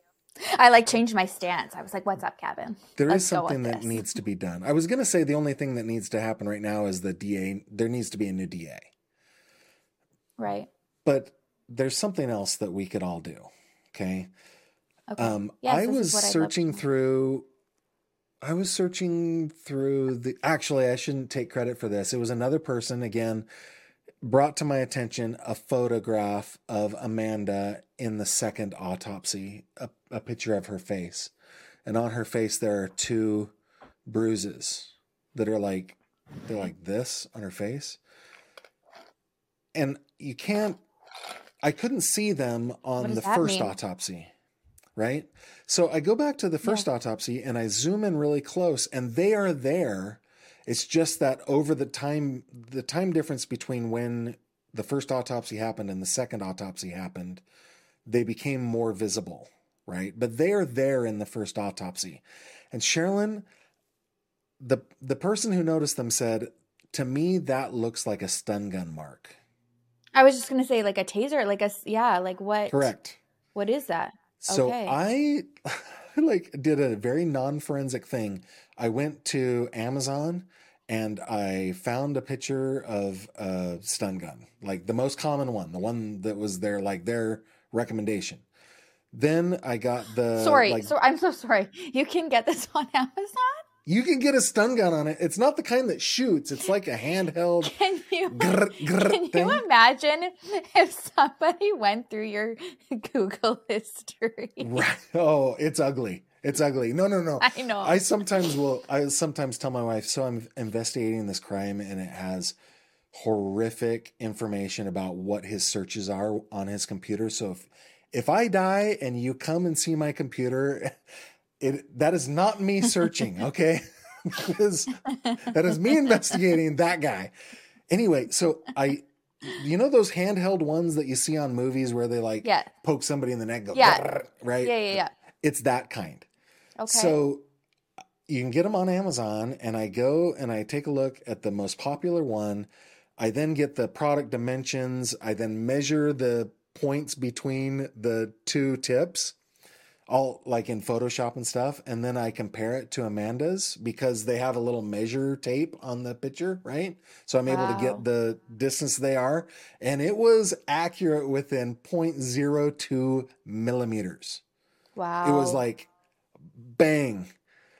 I like changed my stance. I was like, "What's up, Kevin?" There Let's is something that this. needs to be done. I was going to say the only thing that needs to happen right now is the DA. There needs to be a new DA. Right. But there's something else that we could all do. Okay. Okay. Um, Yes, I was what I'd love searching know. through. I was searching through the. Actually, I shouldn't take credit for this. It was another person again brought to my attention a photograph of Amanda in the second autopsy, a, a picture of her face, and on her face there are two bruises that are like they're like this on her face, and you can't. I couldn't see them on the first mean? autopsy right? So I go back to the first autopsy and I zoom in really close and they are there. It's just that over the time the time difference between when the first autopsy happened and the second autopsy happened, they became more visible, right? But they are there in the first autopsy. And Sherrilyn, the the person who noticed them said, to me that looks like a stun gun mark. I was just gonna say like a taser, like a yeah, like what? Correct. What is that? So Okay. I like did a very non-forensic thing. I went to Amazon and I found a picture of a stun gun, like the most common one, the one that was their like their recommendation. Then I got the sorry, like, so I'm so sorry. You can get this on Amazon. You can get a stun gun on it. It's not the kind that shoots. It's like a handheld. Can you grr, grr can thing. you imagine if somebody went through your Google history? Right. Oh, it's ugly. It's ugly. No, no, no. I know. I sometimes will. I sometimes tell my wife, so I'm investigating this crime, and it has horrific information about what his searches are on his computer. So if if I die and you come and see my computer, it that is not me searching. Okay, that is that is me investigating that guy. Anyway, so I. You know those handheld ones that you see on movies where they like Yeah. poke somebody in the neck, go Yeah. Right? Yeah, yeah, yeah. It's that kind. Okay. So you can get them on Amazon, and I go and I take a look at the most popular one. I then get the product dimensions. I then measure the points between the two tips, all like in Photoshop and stuff. And then I compare it to Amanda's because they have a little measure tape on the picture, right? So I'm able to get the distance they are. And it was accurate within 0.02 millimeters. wow. It was like bang.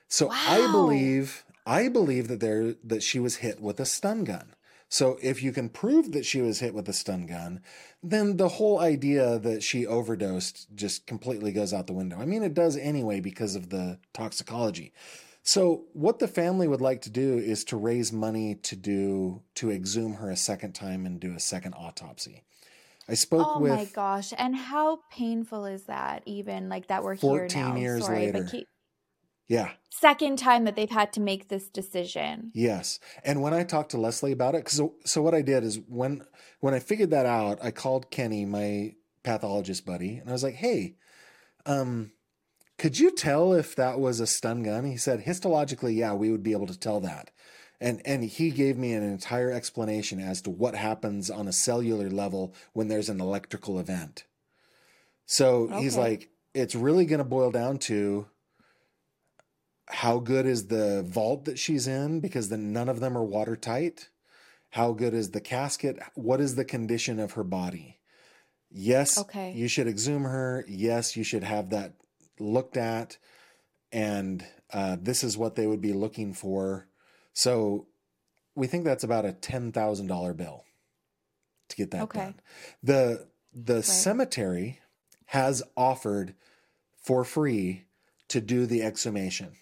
So I believe I believe that there that she was hit with a stun gun. So if you can prove that she was hit with a stun gun, then the whole idea that she overdosed just completely goes out the window. I mean it does anyway because of the toxicology. So what the family would like to do is to raise money to do to exhume her a second time and do a second autopsy. I spoke Oh with Oh my gosh! And how painful is that? Even like that we're here 14 now. years Sorry, later. but keep, yeah, second time that they've had to make this decision. Yes. And when I talked to Leslie about it, so, so what I did is when when I figured that out, I called Kenny, my pathologist buddy, and I was like, "Hey, um, could you tell if that was a stun gun?" He said, "Histologically, yeah, we would be able to tell that." And and he gave me an entire explanation as to what happens on a cellular level when there's an electrical event. So he's like, it's really going to boil down to how good is the vault that she's in because then none of them are watertight. How good is the casket? What is the condition of her body? Yes Okay. you should exhume her. Yes you should have that looked at. And uh, this is what they would be looking for. So we think that's about a $10000 bill to get that Okay. done. The the cemetery has offered for free to do the exhumation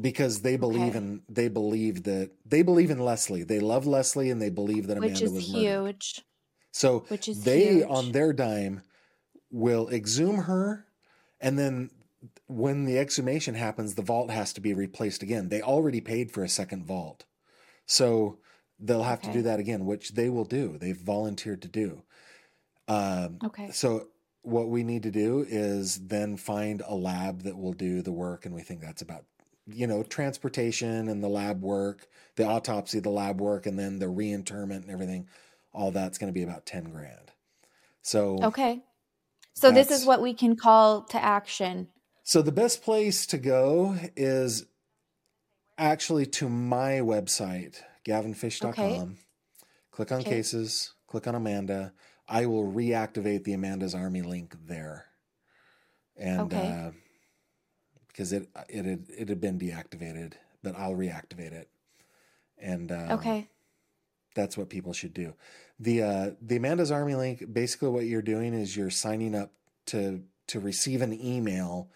because they believe Okay. in they believe that they believe in Leslie. They love Leslie and they believe that Which Amanda is was murdered. So Which is they huge. on their dime will exhume her and then when the exhumation happens the vault has to be replaced again. They already paid for a second vault. So they'll have to do that again, which they will do. They've volunteered to do. Um, Okay. So what we need to do is then find a lab that will do the work, and we think that's about you know transportation and the lab work, the autopsy, the lab work, and then the reinterment and everything. All that's going to be about ten grand. So Okay. So this is what we can call to action. So the best place to go is actually to my website, gavinfish.com. Okay. Click on Okay. cases, click on Amanda. I will reactivate the Amanda's Army link there. And Okay. uh, because it it had it had been deactivated, but I'll reactivate it. And um, Okay. that's what people should do. The uh, the Amanda's Army link. Basically, what you're doing is you're signing up to to receive an email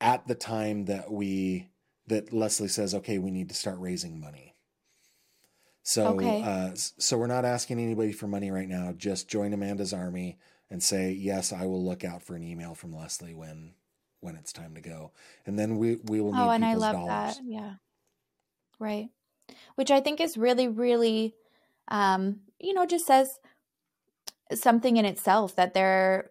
at the time that we that Leslie says, okay, we need to start raising money. So, Okay. uh, so we're not asking anybody for money right now. Just join Amanda's Army and say, yes, I will look out for an email from Leslie when when it's time to go, and then we we will need Oh, and I love dollars. that. Yeah. Right. Which I think is really, really, um, you know, just says something in itself that they're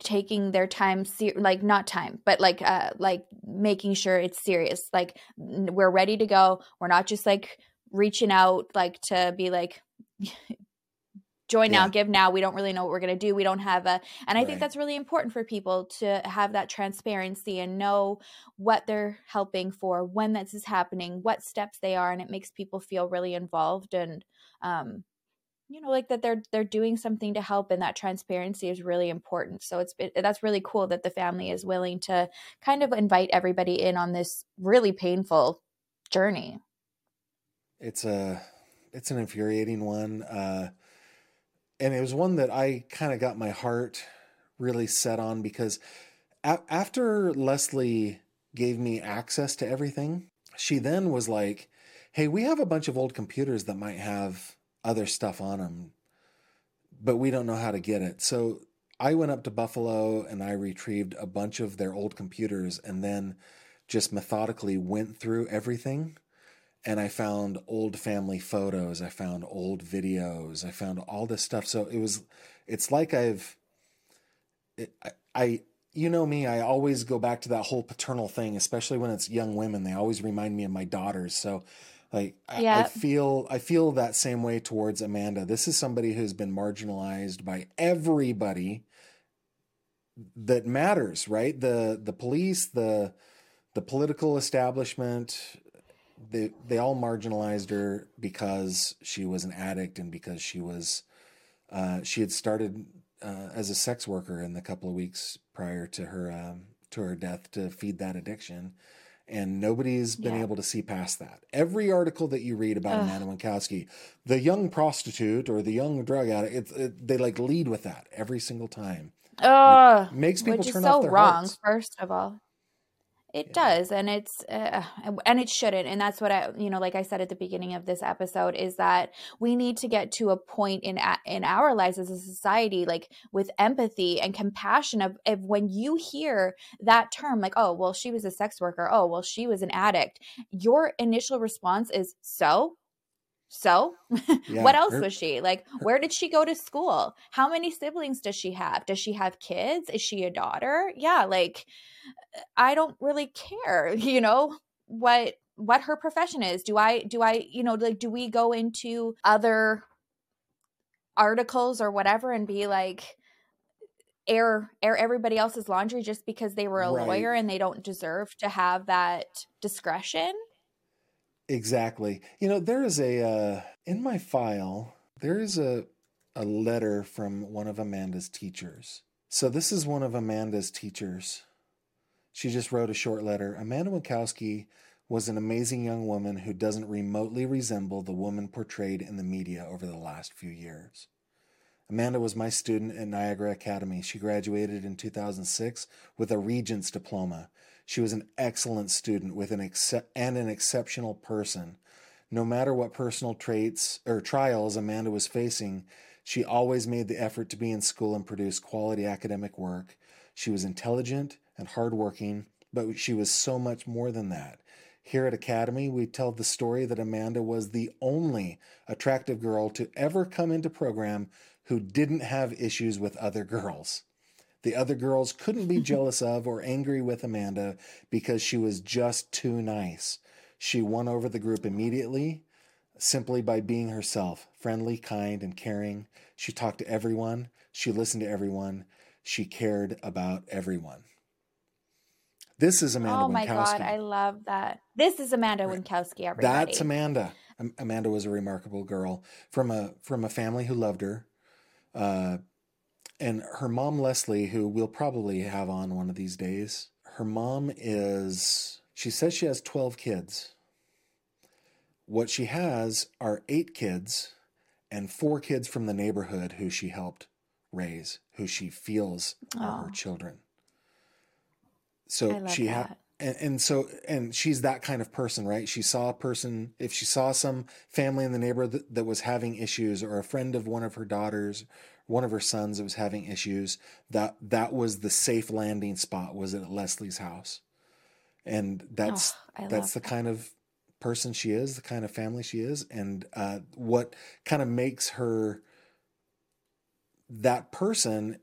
taking their time, ser- like not time, but like, uh, like making sure it's serious. Like we're ready to go. We're not just like reaching out, like to be like, join now, give now. We don't really know what we're going to do. We don't have a, and I Right. think that's really important for people to have that transparency and know what they're helping for, when this is happening, what steps they are, and it makes people feel really involved and, um, you know, like that they're they're doing something to help, and that transparency is really important. So it's it, that's really cool that the family is willing to kind of invite everybody in on this really painful journey. it's a it's an infuriating one uh and it was one that i kind of got my heart really set on because a- after leslie gave me access to everything she then was like hey we have a bunch of old computers that might have other stuff on them but we don't know how to get it. So i went up to buffalo and i retrieved a bunch of their old computers and then just methodically went through everything and I found old family photos. I found old videos. I found all this stuff. So it was, it's like I've, it, I, I, you know me, I always go back to that whole paternal thing, especially when it's young women. They always remind me of my daughters. So, like, I, I feel, I feel that same way towards Amanda. This is somebody who's been marginalized by everybody that matters, right? The the police, the the political establishment, they they all marginalized her because she was an addict and because she was uh, she had started uh, as a sex worker in the couple of weeks prior to her um, to her death to feed that addiction. And nobody's been Yeah. able to see past that. Every article that you read about Ugh. Amanda Wienckowski, the young prostitute or the young drug addict, it, it, they like lead with that every single time. Makes people turn so off their wrong. hearts. First of all, it does, and it's uh, and it shouldn't. And that's what I, you know, like I said at the beginning of this episode, is that we need to get to a point in in our lives as a society, like with empathy and compassion. Of, of when you hear that term, like, oh, well, she was a sex worker. Oh, well, she was an addict. Your initial response is so. So, Yeah, what else her- was she? Like, where did she go to school? How many siblings does she have? Does she have kids? Is she a daughter? Yeah, like I don't really care, you know, what what her profession is. Do I do I, you know, like do we go into other articles or whatever and be like air air everybody else's laundry just because they were a Right. lawyer and they don't deserve to have that discretion? Exactly. You know, there is a uh, in my file. There is a a letter from one of Amanda's teachers. So this is one of Amanda's teachers. She just wrote a short letter. Amanda Wienckowski was an amazing young woman who doesn't remotely resemble the woman portrayed in the media over the last few years. Amanda was my student at Niagara Academy. She graduated in 2006 with a Regents diploma. She was an excellent student with an and an exceptional person. No matter what personal traits or trials Amanda was facing, she always made the effort to be in school and produce quality academic work. She was intelligent and hardworking, but she was so much more than that. Here at Academy, we tell the story that Amanda was the only attractive girl to ever come into program who didn't have issues with other girls. The other girls couldn't be jealous of or angry with Amanda because she was just too nice. She won over the group immediately simply by being herself friendly, kind, and caring. She talked to everyone, she listened to everyone, she cared about everyone. This is Amanda oh my Wienckowski. god, I love that. This is Amanda Wienckowski. Everybody. That's Amanda. Amanda was a remarkable girl from a from a family who loved her, uh, and her mom Leslie, who we'll probably have on one of these days. Her mom is. She says she has twelve kids. What she has are eight kids, and four kids from the neighborhood who she helped raise, who she feels are her children. So she had and, and so and she's that kind of person right she saw a person if she saw some family in the neighborhood that, that was having issues or a friend of one of her daughters one of her sons that was having issues that that was the safe landing spot was at leslie's house and that's Oh, that's the kind of person she is the kind of family she is and uh, what kind of makes her that person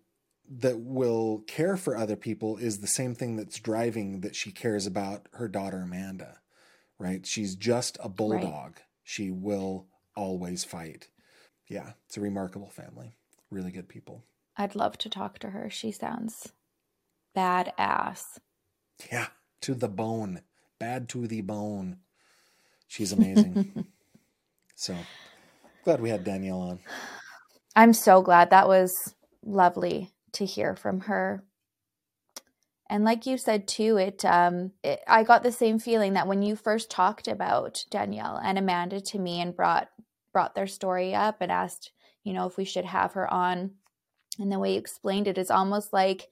that will care for other people is the same thing that's driving that she cares about her daughter Amanda, right? She's just a bulldog. She will always fight. Yeah, it's a remarkable family. Really good people. I'd love to talk to her. She sounds badass. Yeah, to the bone. Bad to the bone. She's amazing. so glad we had Danielle on. I'm so glad that was lovely to hear from her. And like you said too, it, um, it I got the same feeling that when you first talked about Danielle and Amanda to me and brought brought their story up and asked, you know, if we should have her on, and the way you explained it is almost like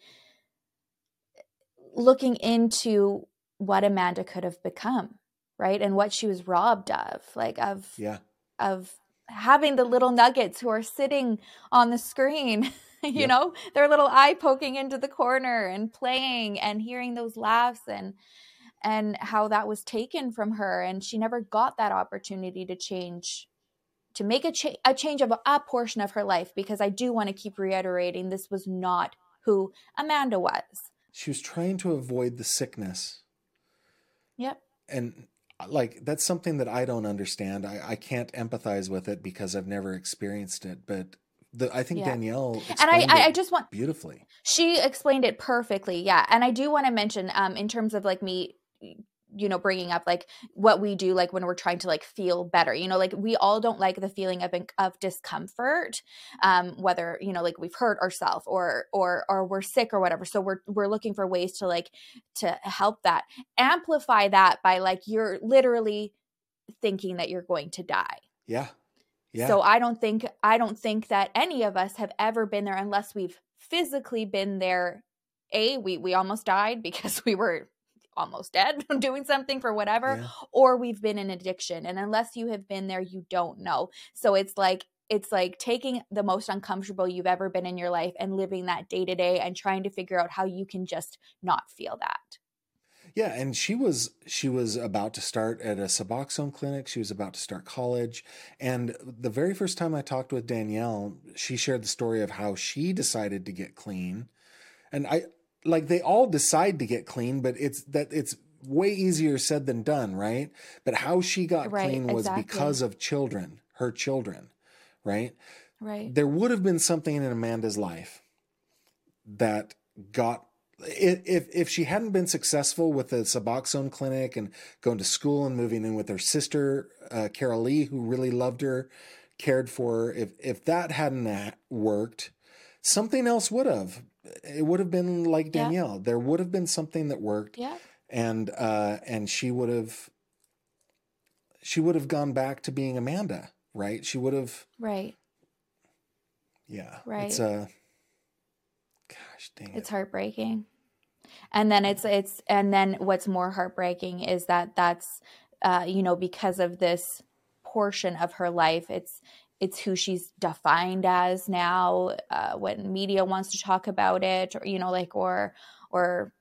looking into what Amanda could have become, right? And what she was robbed of, like of Yeah. of having the little nuggets who are sitting on the screen you Yep. know their little eye poking into the corner and playing and hearing those laughs and and how that was taken from her and she never got that opportunity to change to make a, cha- a change of a, a portion of her life because i do want to keep reiterating this was not who amanda was She was trying to avoid the sickness. yep and like that's something that I don't understand. I, I can't empathize with it because I've never experienced it. But the I think Yeah. Danielle and I, explained I i just want beautifully. she explained it perfectly yeah and i do want to mention um in terms of like me you know bringing up like what we do like when we're trying to like feel better you know like we all don't like the feeling of of discomfort um whether you know like we've hurt ourselves or or or we're sick or whatever so we're we're looking for ways to like to help that. Amplify that by like you're literally thinking that you're going to die. Yeah, yeah, so I don't think I don't think that any of us have ever been there unless we've physically been there. A, we we almost died because we were almost dead doing something for whatever, Yeah. or we've been in addiction. And unless you have been there, you don't know. So it's like it's like taking the most uncomfortable you've ever been in your life and living that day to day and trying to figure out how you can just not feel that. yeah. And she was she was about to start at a Suboxone clinic. She was about to start college. And the very first time I talked with Danielle, she shared the story of how she decided to get clean. And I like they all decide to get clean, but it's that it's way easier said than done, right? But how she got Right, clean was exactly. because of children, her children, right? Right. There would have been something in Amanda's life that got if if she hadn't been successful with the Suboxone clinic and going to school and moving in with her sister uh, Carol Lee, who really loved her, cared for her, if if that hadn't worked, something else would have. It would have been like Yeah. Danielle. There would have been something that worked, Yeah. and uh, and she would have she would have gone back to being Amanda, right? She would have, Right. yeah. Right. It's a gosh dang it's it. heartbreaking and then it's it's and then what's more heartbreaking is that that's uh you know because of this portion of her life it's it's who she's defined as now uh when media wants to talk about it or you know like or or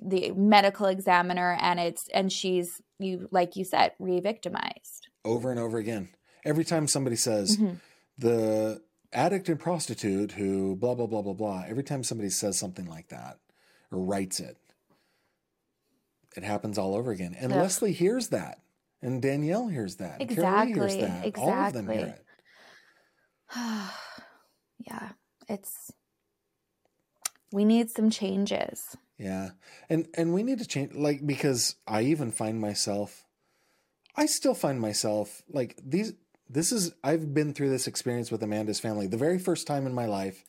the medical examiner and it's and she's you like you said re-victimized over and over again. Every time somebody says Mhm. the addict and prostitute who blah blah blah blah blah, every time somebody says something like that or writes it, it happens all over again. And Ugh. Leslie hears that, and Danielle hears that, and Carrie hears Exactly. All of them hear it. yeah it's we need some changes Yeah. And and we need to change like because I even find myself I still find myself like these this is I've been through this experience with Amanda's family. The very first time in my life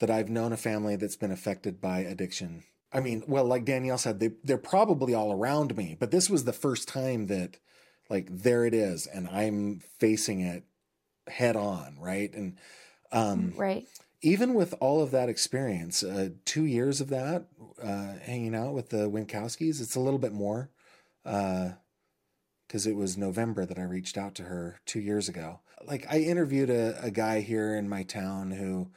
that I've known a family that's been affected by addiction. I mean, well, like Danielle said, they they're probably all around me, but this was the first time that like there it is and I'm facing it head on, right? And um right even with all of that experience, uh, two years of that, uh, hanging out with the Wienckowskis, it's a little bit more, because it was November that I reached out to her two years ago. Like I interviewed a, a guy here in my town who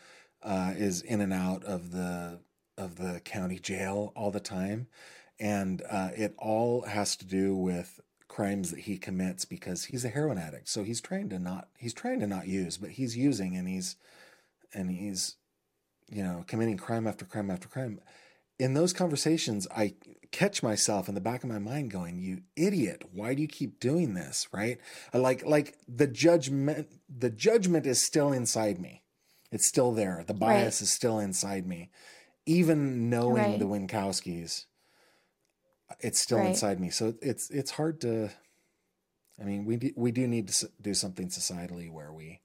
uh, is in and out of the of the county jail all the time, and uh, it all has to do with crimes that he commits because he's a heroin addict. So he's trying to not he's trying to not use, but he's using and he's and he's you know committing crime after crime after crime. In those conversations i catch myself in the back of my mind going you idiot. Why do you keep doing this? Right? Like like the judgment the judgment is still inside me. It's still there. The bias Right. is still inside me even knowing Right. the wienckowskis it's still Right. inside me so it's it's hard to i mean we do, we do need to do something societally where we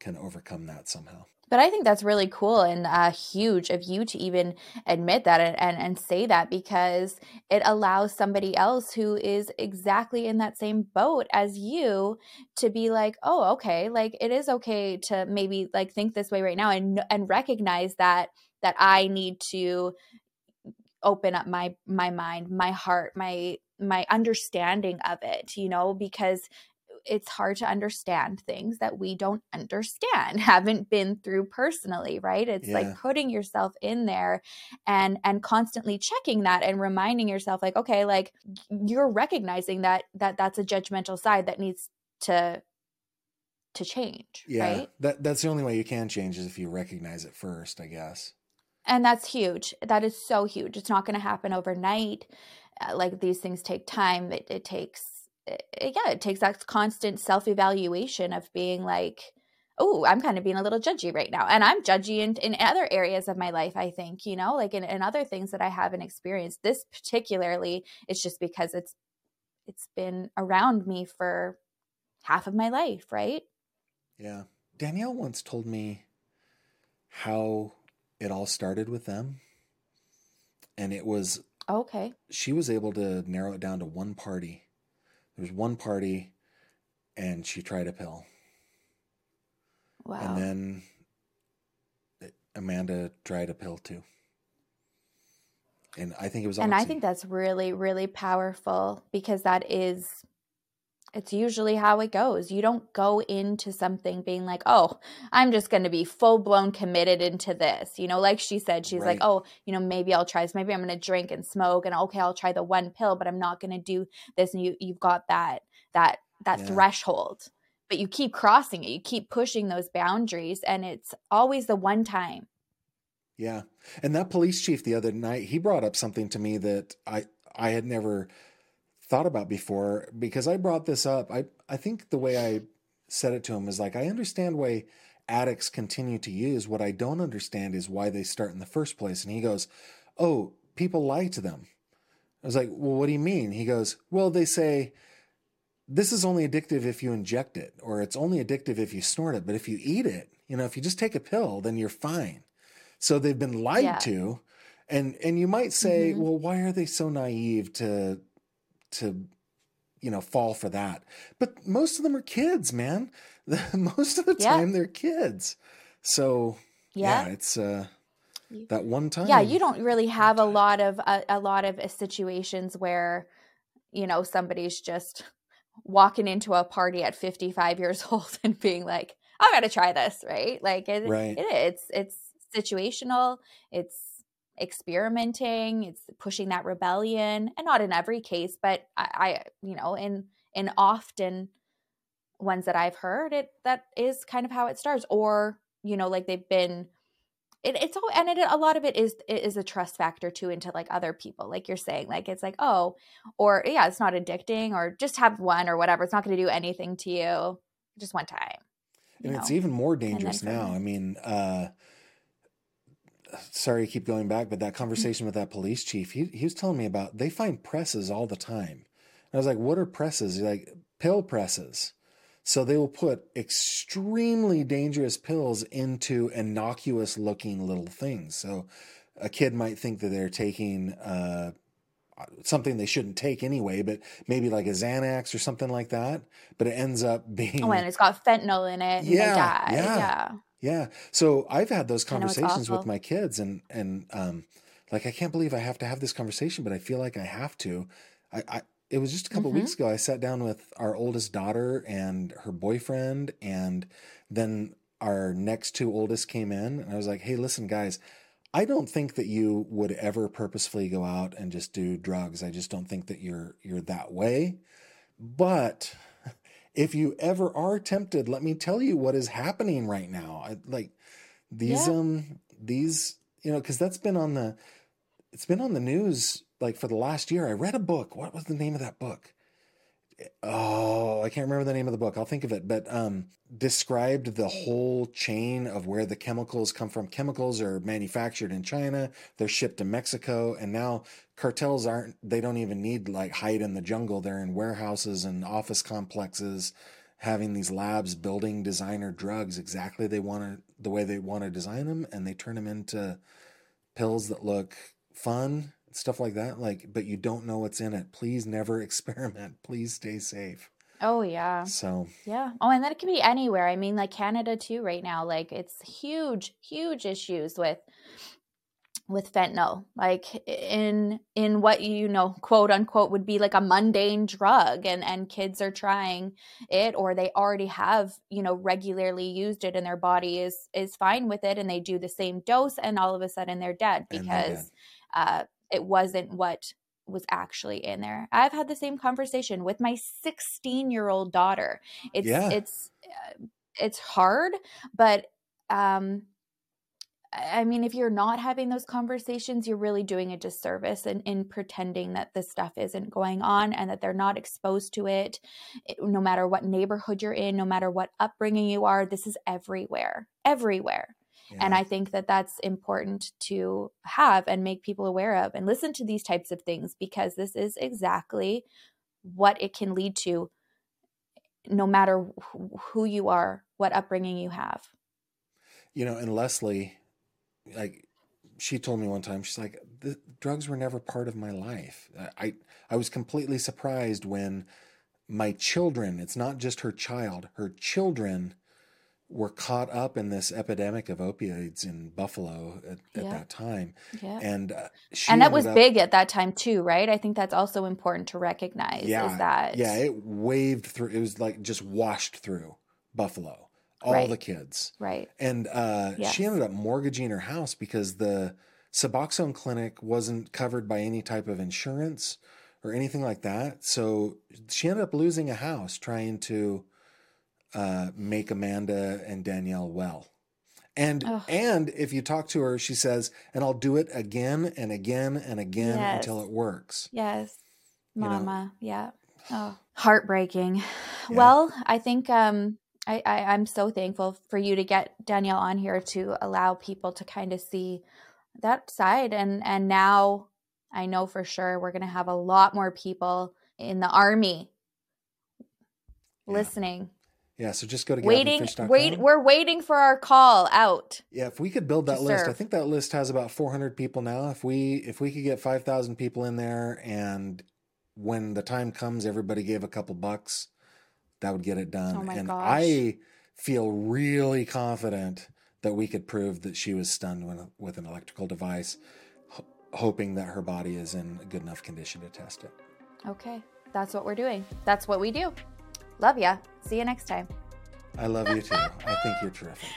can overcome that somehow but i think that's really cool and uh, huge of you to even admit that and, and, and say that because it allows somebody else who is exactly in that same boat as you to be like oh okay like it is okay to maybe like think this way right now and and recognize that that i need to open up my my mind my heart my my understanding of it you know because it's hard to understand things that we don't understand haven't been through personally right it's Yeah. like putting yourself in there and and constantly checking that and reminding yourself like okay like you're recognizing that that that's a judgmental side that needs to to change Yeah, right that that's the only way you can change is if you recognize it first, I guess. And that's huge. That is so huge. It's not going to happen overnight. Uh, like these things take time. It, it takes it, yeah it takes that constant self-evaluation of being like oh i'm kind of being a little judgy right now. And i'm judgy in, in other areas of my life i think you know like in, in other things that i haven't experienced. This particularly it's just because it's it's been around me for half of my life right? Yeah. Danielle once told me how it all started with them. And it was okay she was able to narrow it down to one party. There was one party and she tried a pill. wow And then Amanda tried a pill too. And I think it was and i think that's really really powerful because that is it's usually how it goes. You don't go into something being like oh i'm just going to be full blown committed into this you know like she said she's like oh you know maybe i'll try this. Maybe i'm going to drink and smoke and okay i'll try the one pill but i'm not going to do this and you you've got that that that Yeah. threshold. But you keep crossing it. You keep pushing those boundaries and it's always the one time. Yeah. And that police chief the other night, he brought up something to me that I I had never thought about before because I brought this up. I I think the way I said it to him is like I understand why addicts continue to use. What I don't understand is why they start in the first place. And he goes, "Oh, people lie to them." I was like, "Well, what do you mean?" He goes, "Well, they say this is only addictive if you inject it or it's only addictive if you snort it, but if you eat it, you know, if you just take a pill, then you're fine." So they've been lied Yeah. to. And and you might say, Mhm. well, why are they so naive to to you know fall for that? But most of them are kids, man. most of the Yeah. time they're kids. So Yeah. yeah, it's uh that one time. yeah you don't really have a lot of a, a lot of uh, situations where you know somebody's just walking into a party at 55 years old and being like i gotta try this right like it, Right. it it's it's situational it's experimenting it's pushing that rebellion and not in every case but I, I you know in in often ones that i've heard it that is kind of how it starts or you know like they've been it, it's all and it, a lot of it is it is a trust factor too into like other people like you're saying like it's like oh or yeah it's not addicting or just have one or whatever it's not going to do anything to you just one time and know? it's even more dangerous now i mean uh sorry to keep going back but that mm-hmm. conversation with that police chief he, he was telling me about they find presses all the time and i was like what are presses He's like pill presses so they will put extremely dangerous pills into innocuous looking little things. So a kid might think that they're taking uh, something they shouldn't take anyway, but maybe like a Xanax or something like that. But it ends up being oh, and it's got fentanyl in it. Yeah, yeah, yeah, yeah. So I've had those conversations with my kids, and and um, like I can't believe I have to have this conversation, but I feel like I have to. I, I it was just a couple mm-hmm. weeks ago. I sat down with our oldest daughter and her boyfriend, and then our next two oldest came in, and I was like, "Hey, listen, guys." I don't think that you would ever purposefully go out and just do drugs. I just don't think that you're you're that way. But if you ever are tempted, let me tell you what is happening right now. I, like these yeah. um these you know because that's been on the it's been on the news like for the last year, I read a book. What was the name of that book? Oh, I can't remember the name of the book. I'll think of it, but um, described the whole chain of where the chemicals come from. Chemicals are manufactured in China, they're shipped to Mexico, and now cartels aren't. They don't even need like hide in the jungle. They're in warehouses and office complexes, having these labs building designer drugs exactly they want to the way they want to design them, and they turn them into pills that look fun stuff like that like but you don't know what's in it. Please never experiment. Please stay safe. Oh yeah. So yeah. Oh and that can be anywhere. I mean like canada too right now like it's huge huge issues with with fentanyl. Like in in what you know quote unquote would be like a mundane drug and and kids are trying it or they already have you know regularly used it and their body is is fine with it and they do the same dose and all of a sudden they're dead because they're dead. Uh, it wasn't what was actually in there. I've had the same conversation with my 16 year old daughter. It's yeah. it's uh, it's hard, but um I mean, if you're not having those conversations, you're really doing a disservice in, in pretending that this stuff isn't going on and that they're not exposed to it. it. No matter what neighborhood you're in, no matter what upbringing you are, this is everywhere, everywhere. And I think that that's important to have and make people aware of and listen to these types of things because this is exactly what it can lead to no matter who you are, what upbringing you have. You know, and Leslie, like she told me one time, she's like, the drugs were never part of my life. I, I was completely surprised when my children, it's not just her child, her children were caught up in this epidemic of opioids in Buffalo at, at yeah. that time. Yeah. And uh, and that was up, big at that time too, right? I think that's also important to recognize yeah, is that Yeah, it waved through it was like just washed through Buffalo. All right. the kids. Right. And uh, yes. she ended up mortgaging her house because the Suboxone clinic wasn't covered by any type of insurance or anything like that. So she ended up losing a house trying to uh, make Amanda and Danielle well. And and if you talk to her, she says, "And I'll do it again and again and again yes. until it works." Yes, Mama. You know? Yeah. Oh, heartbreaking. Yeah. Well, I think um, I, I I'm so thankful for you to get Danielle on here to allow people to kind of see that side, and and now I know for sure we're gonna have a lot more people in the army yeah. listening yeah, so just go to waiting. Wait, we're waiting for our call out. Yeah, if we could build that list, serve. I think that list has about 400 people now. If we if we could get 5,000 people in there, and when the time comes, everybody gave a couple bucks, that would get it done. Oh my and gosh. I feel really confident that we could prove that she was stunned with, with an electrical device, ho- hoping that her body is in good enough condition to test it. Okay, that's what we're doing. That's what we do. Love ya. See you next time. I love you too. I think you're terrific.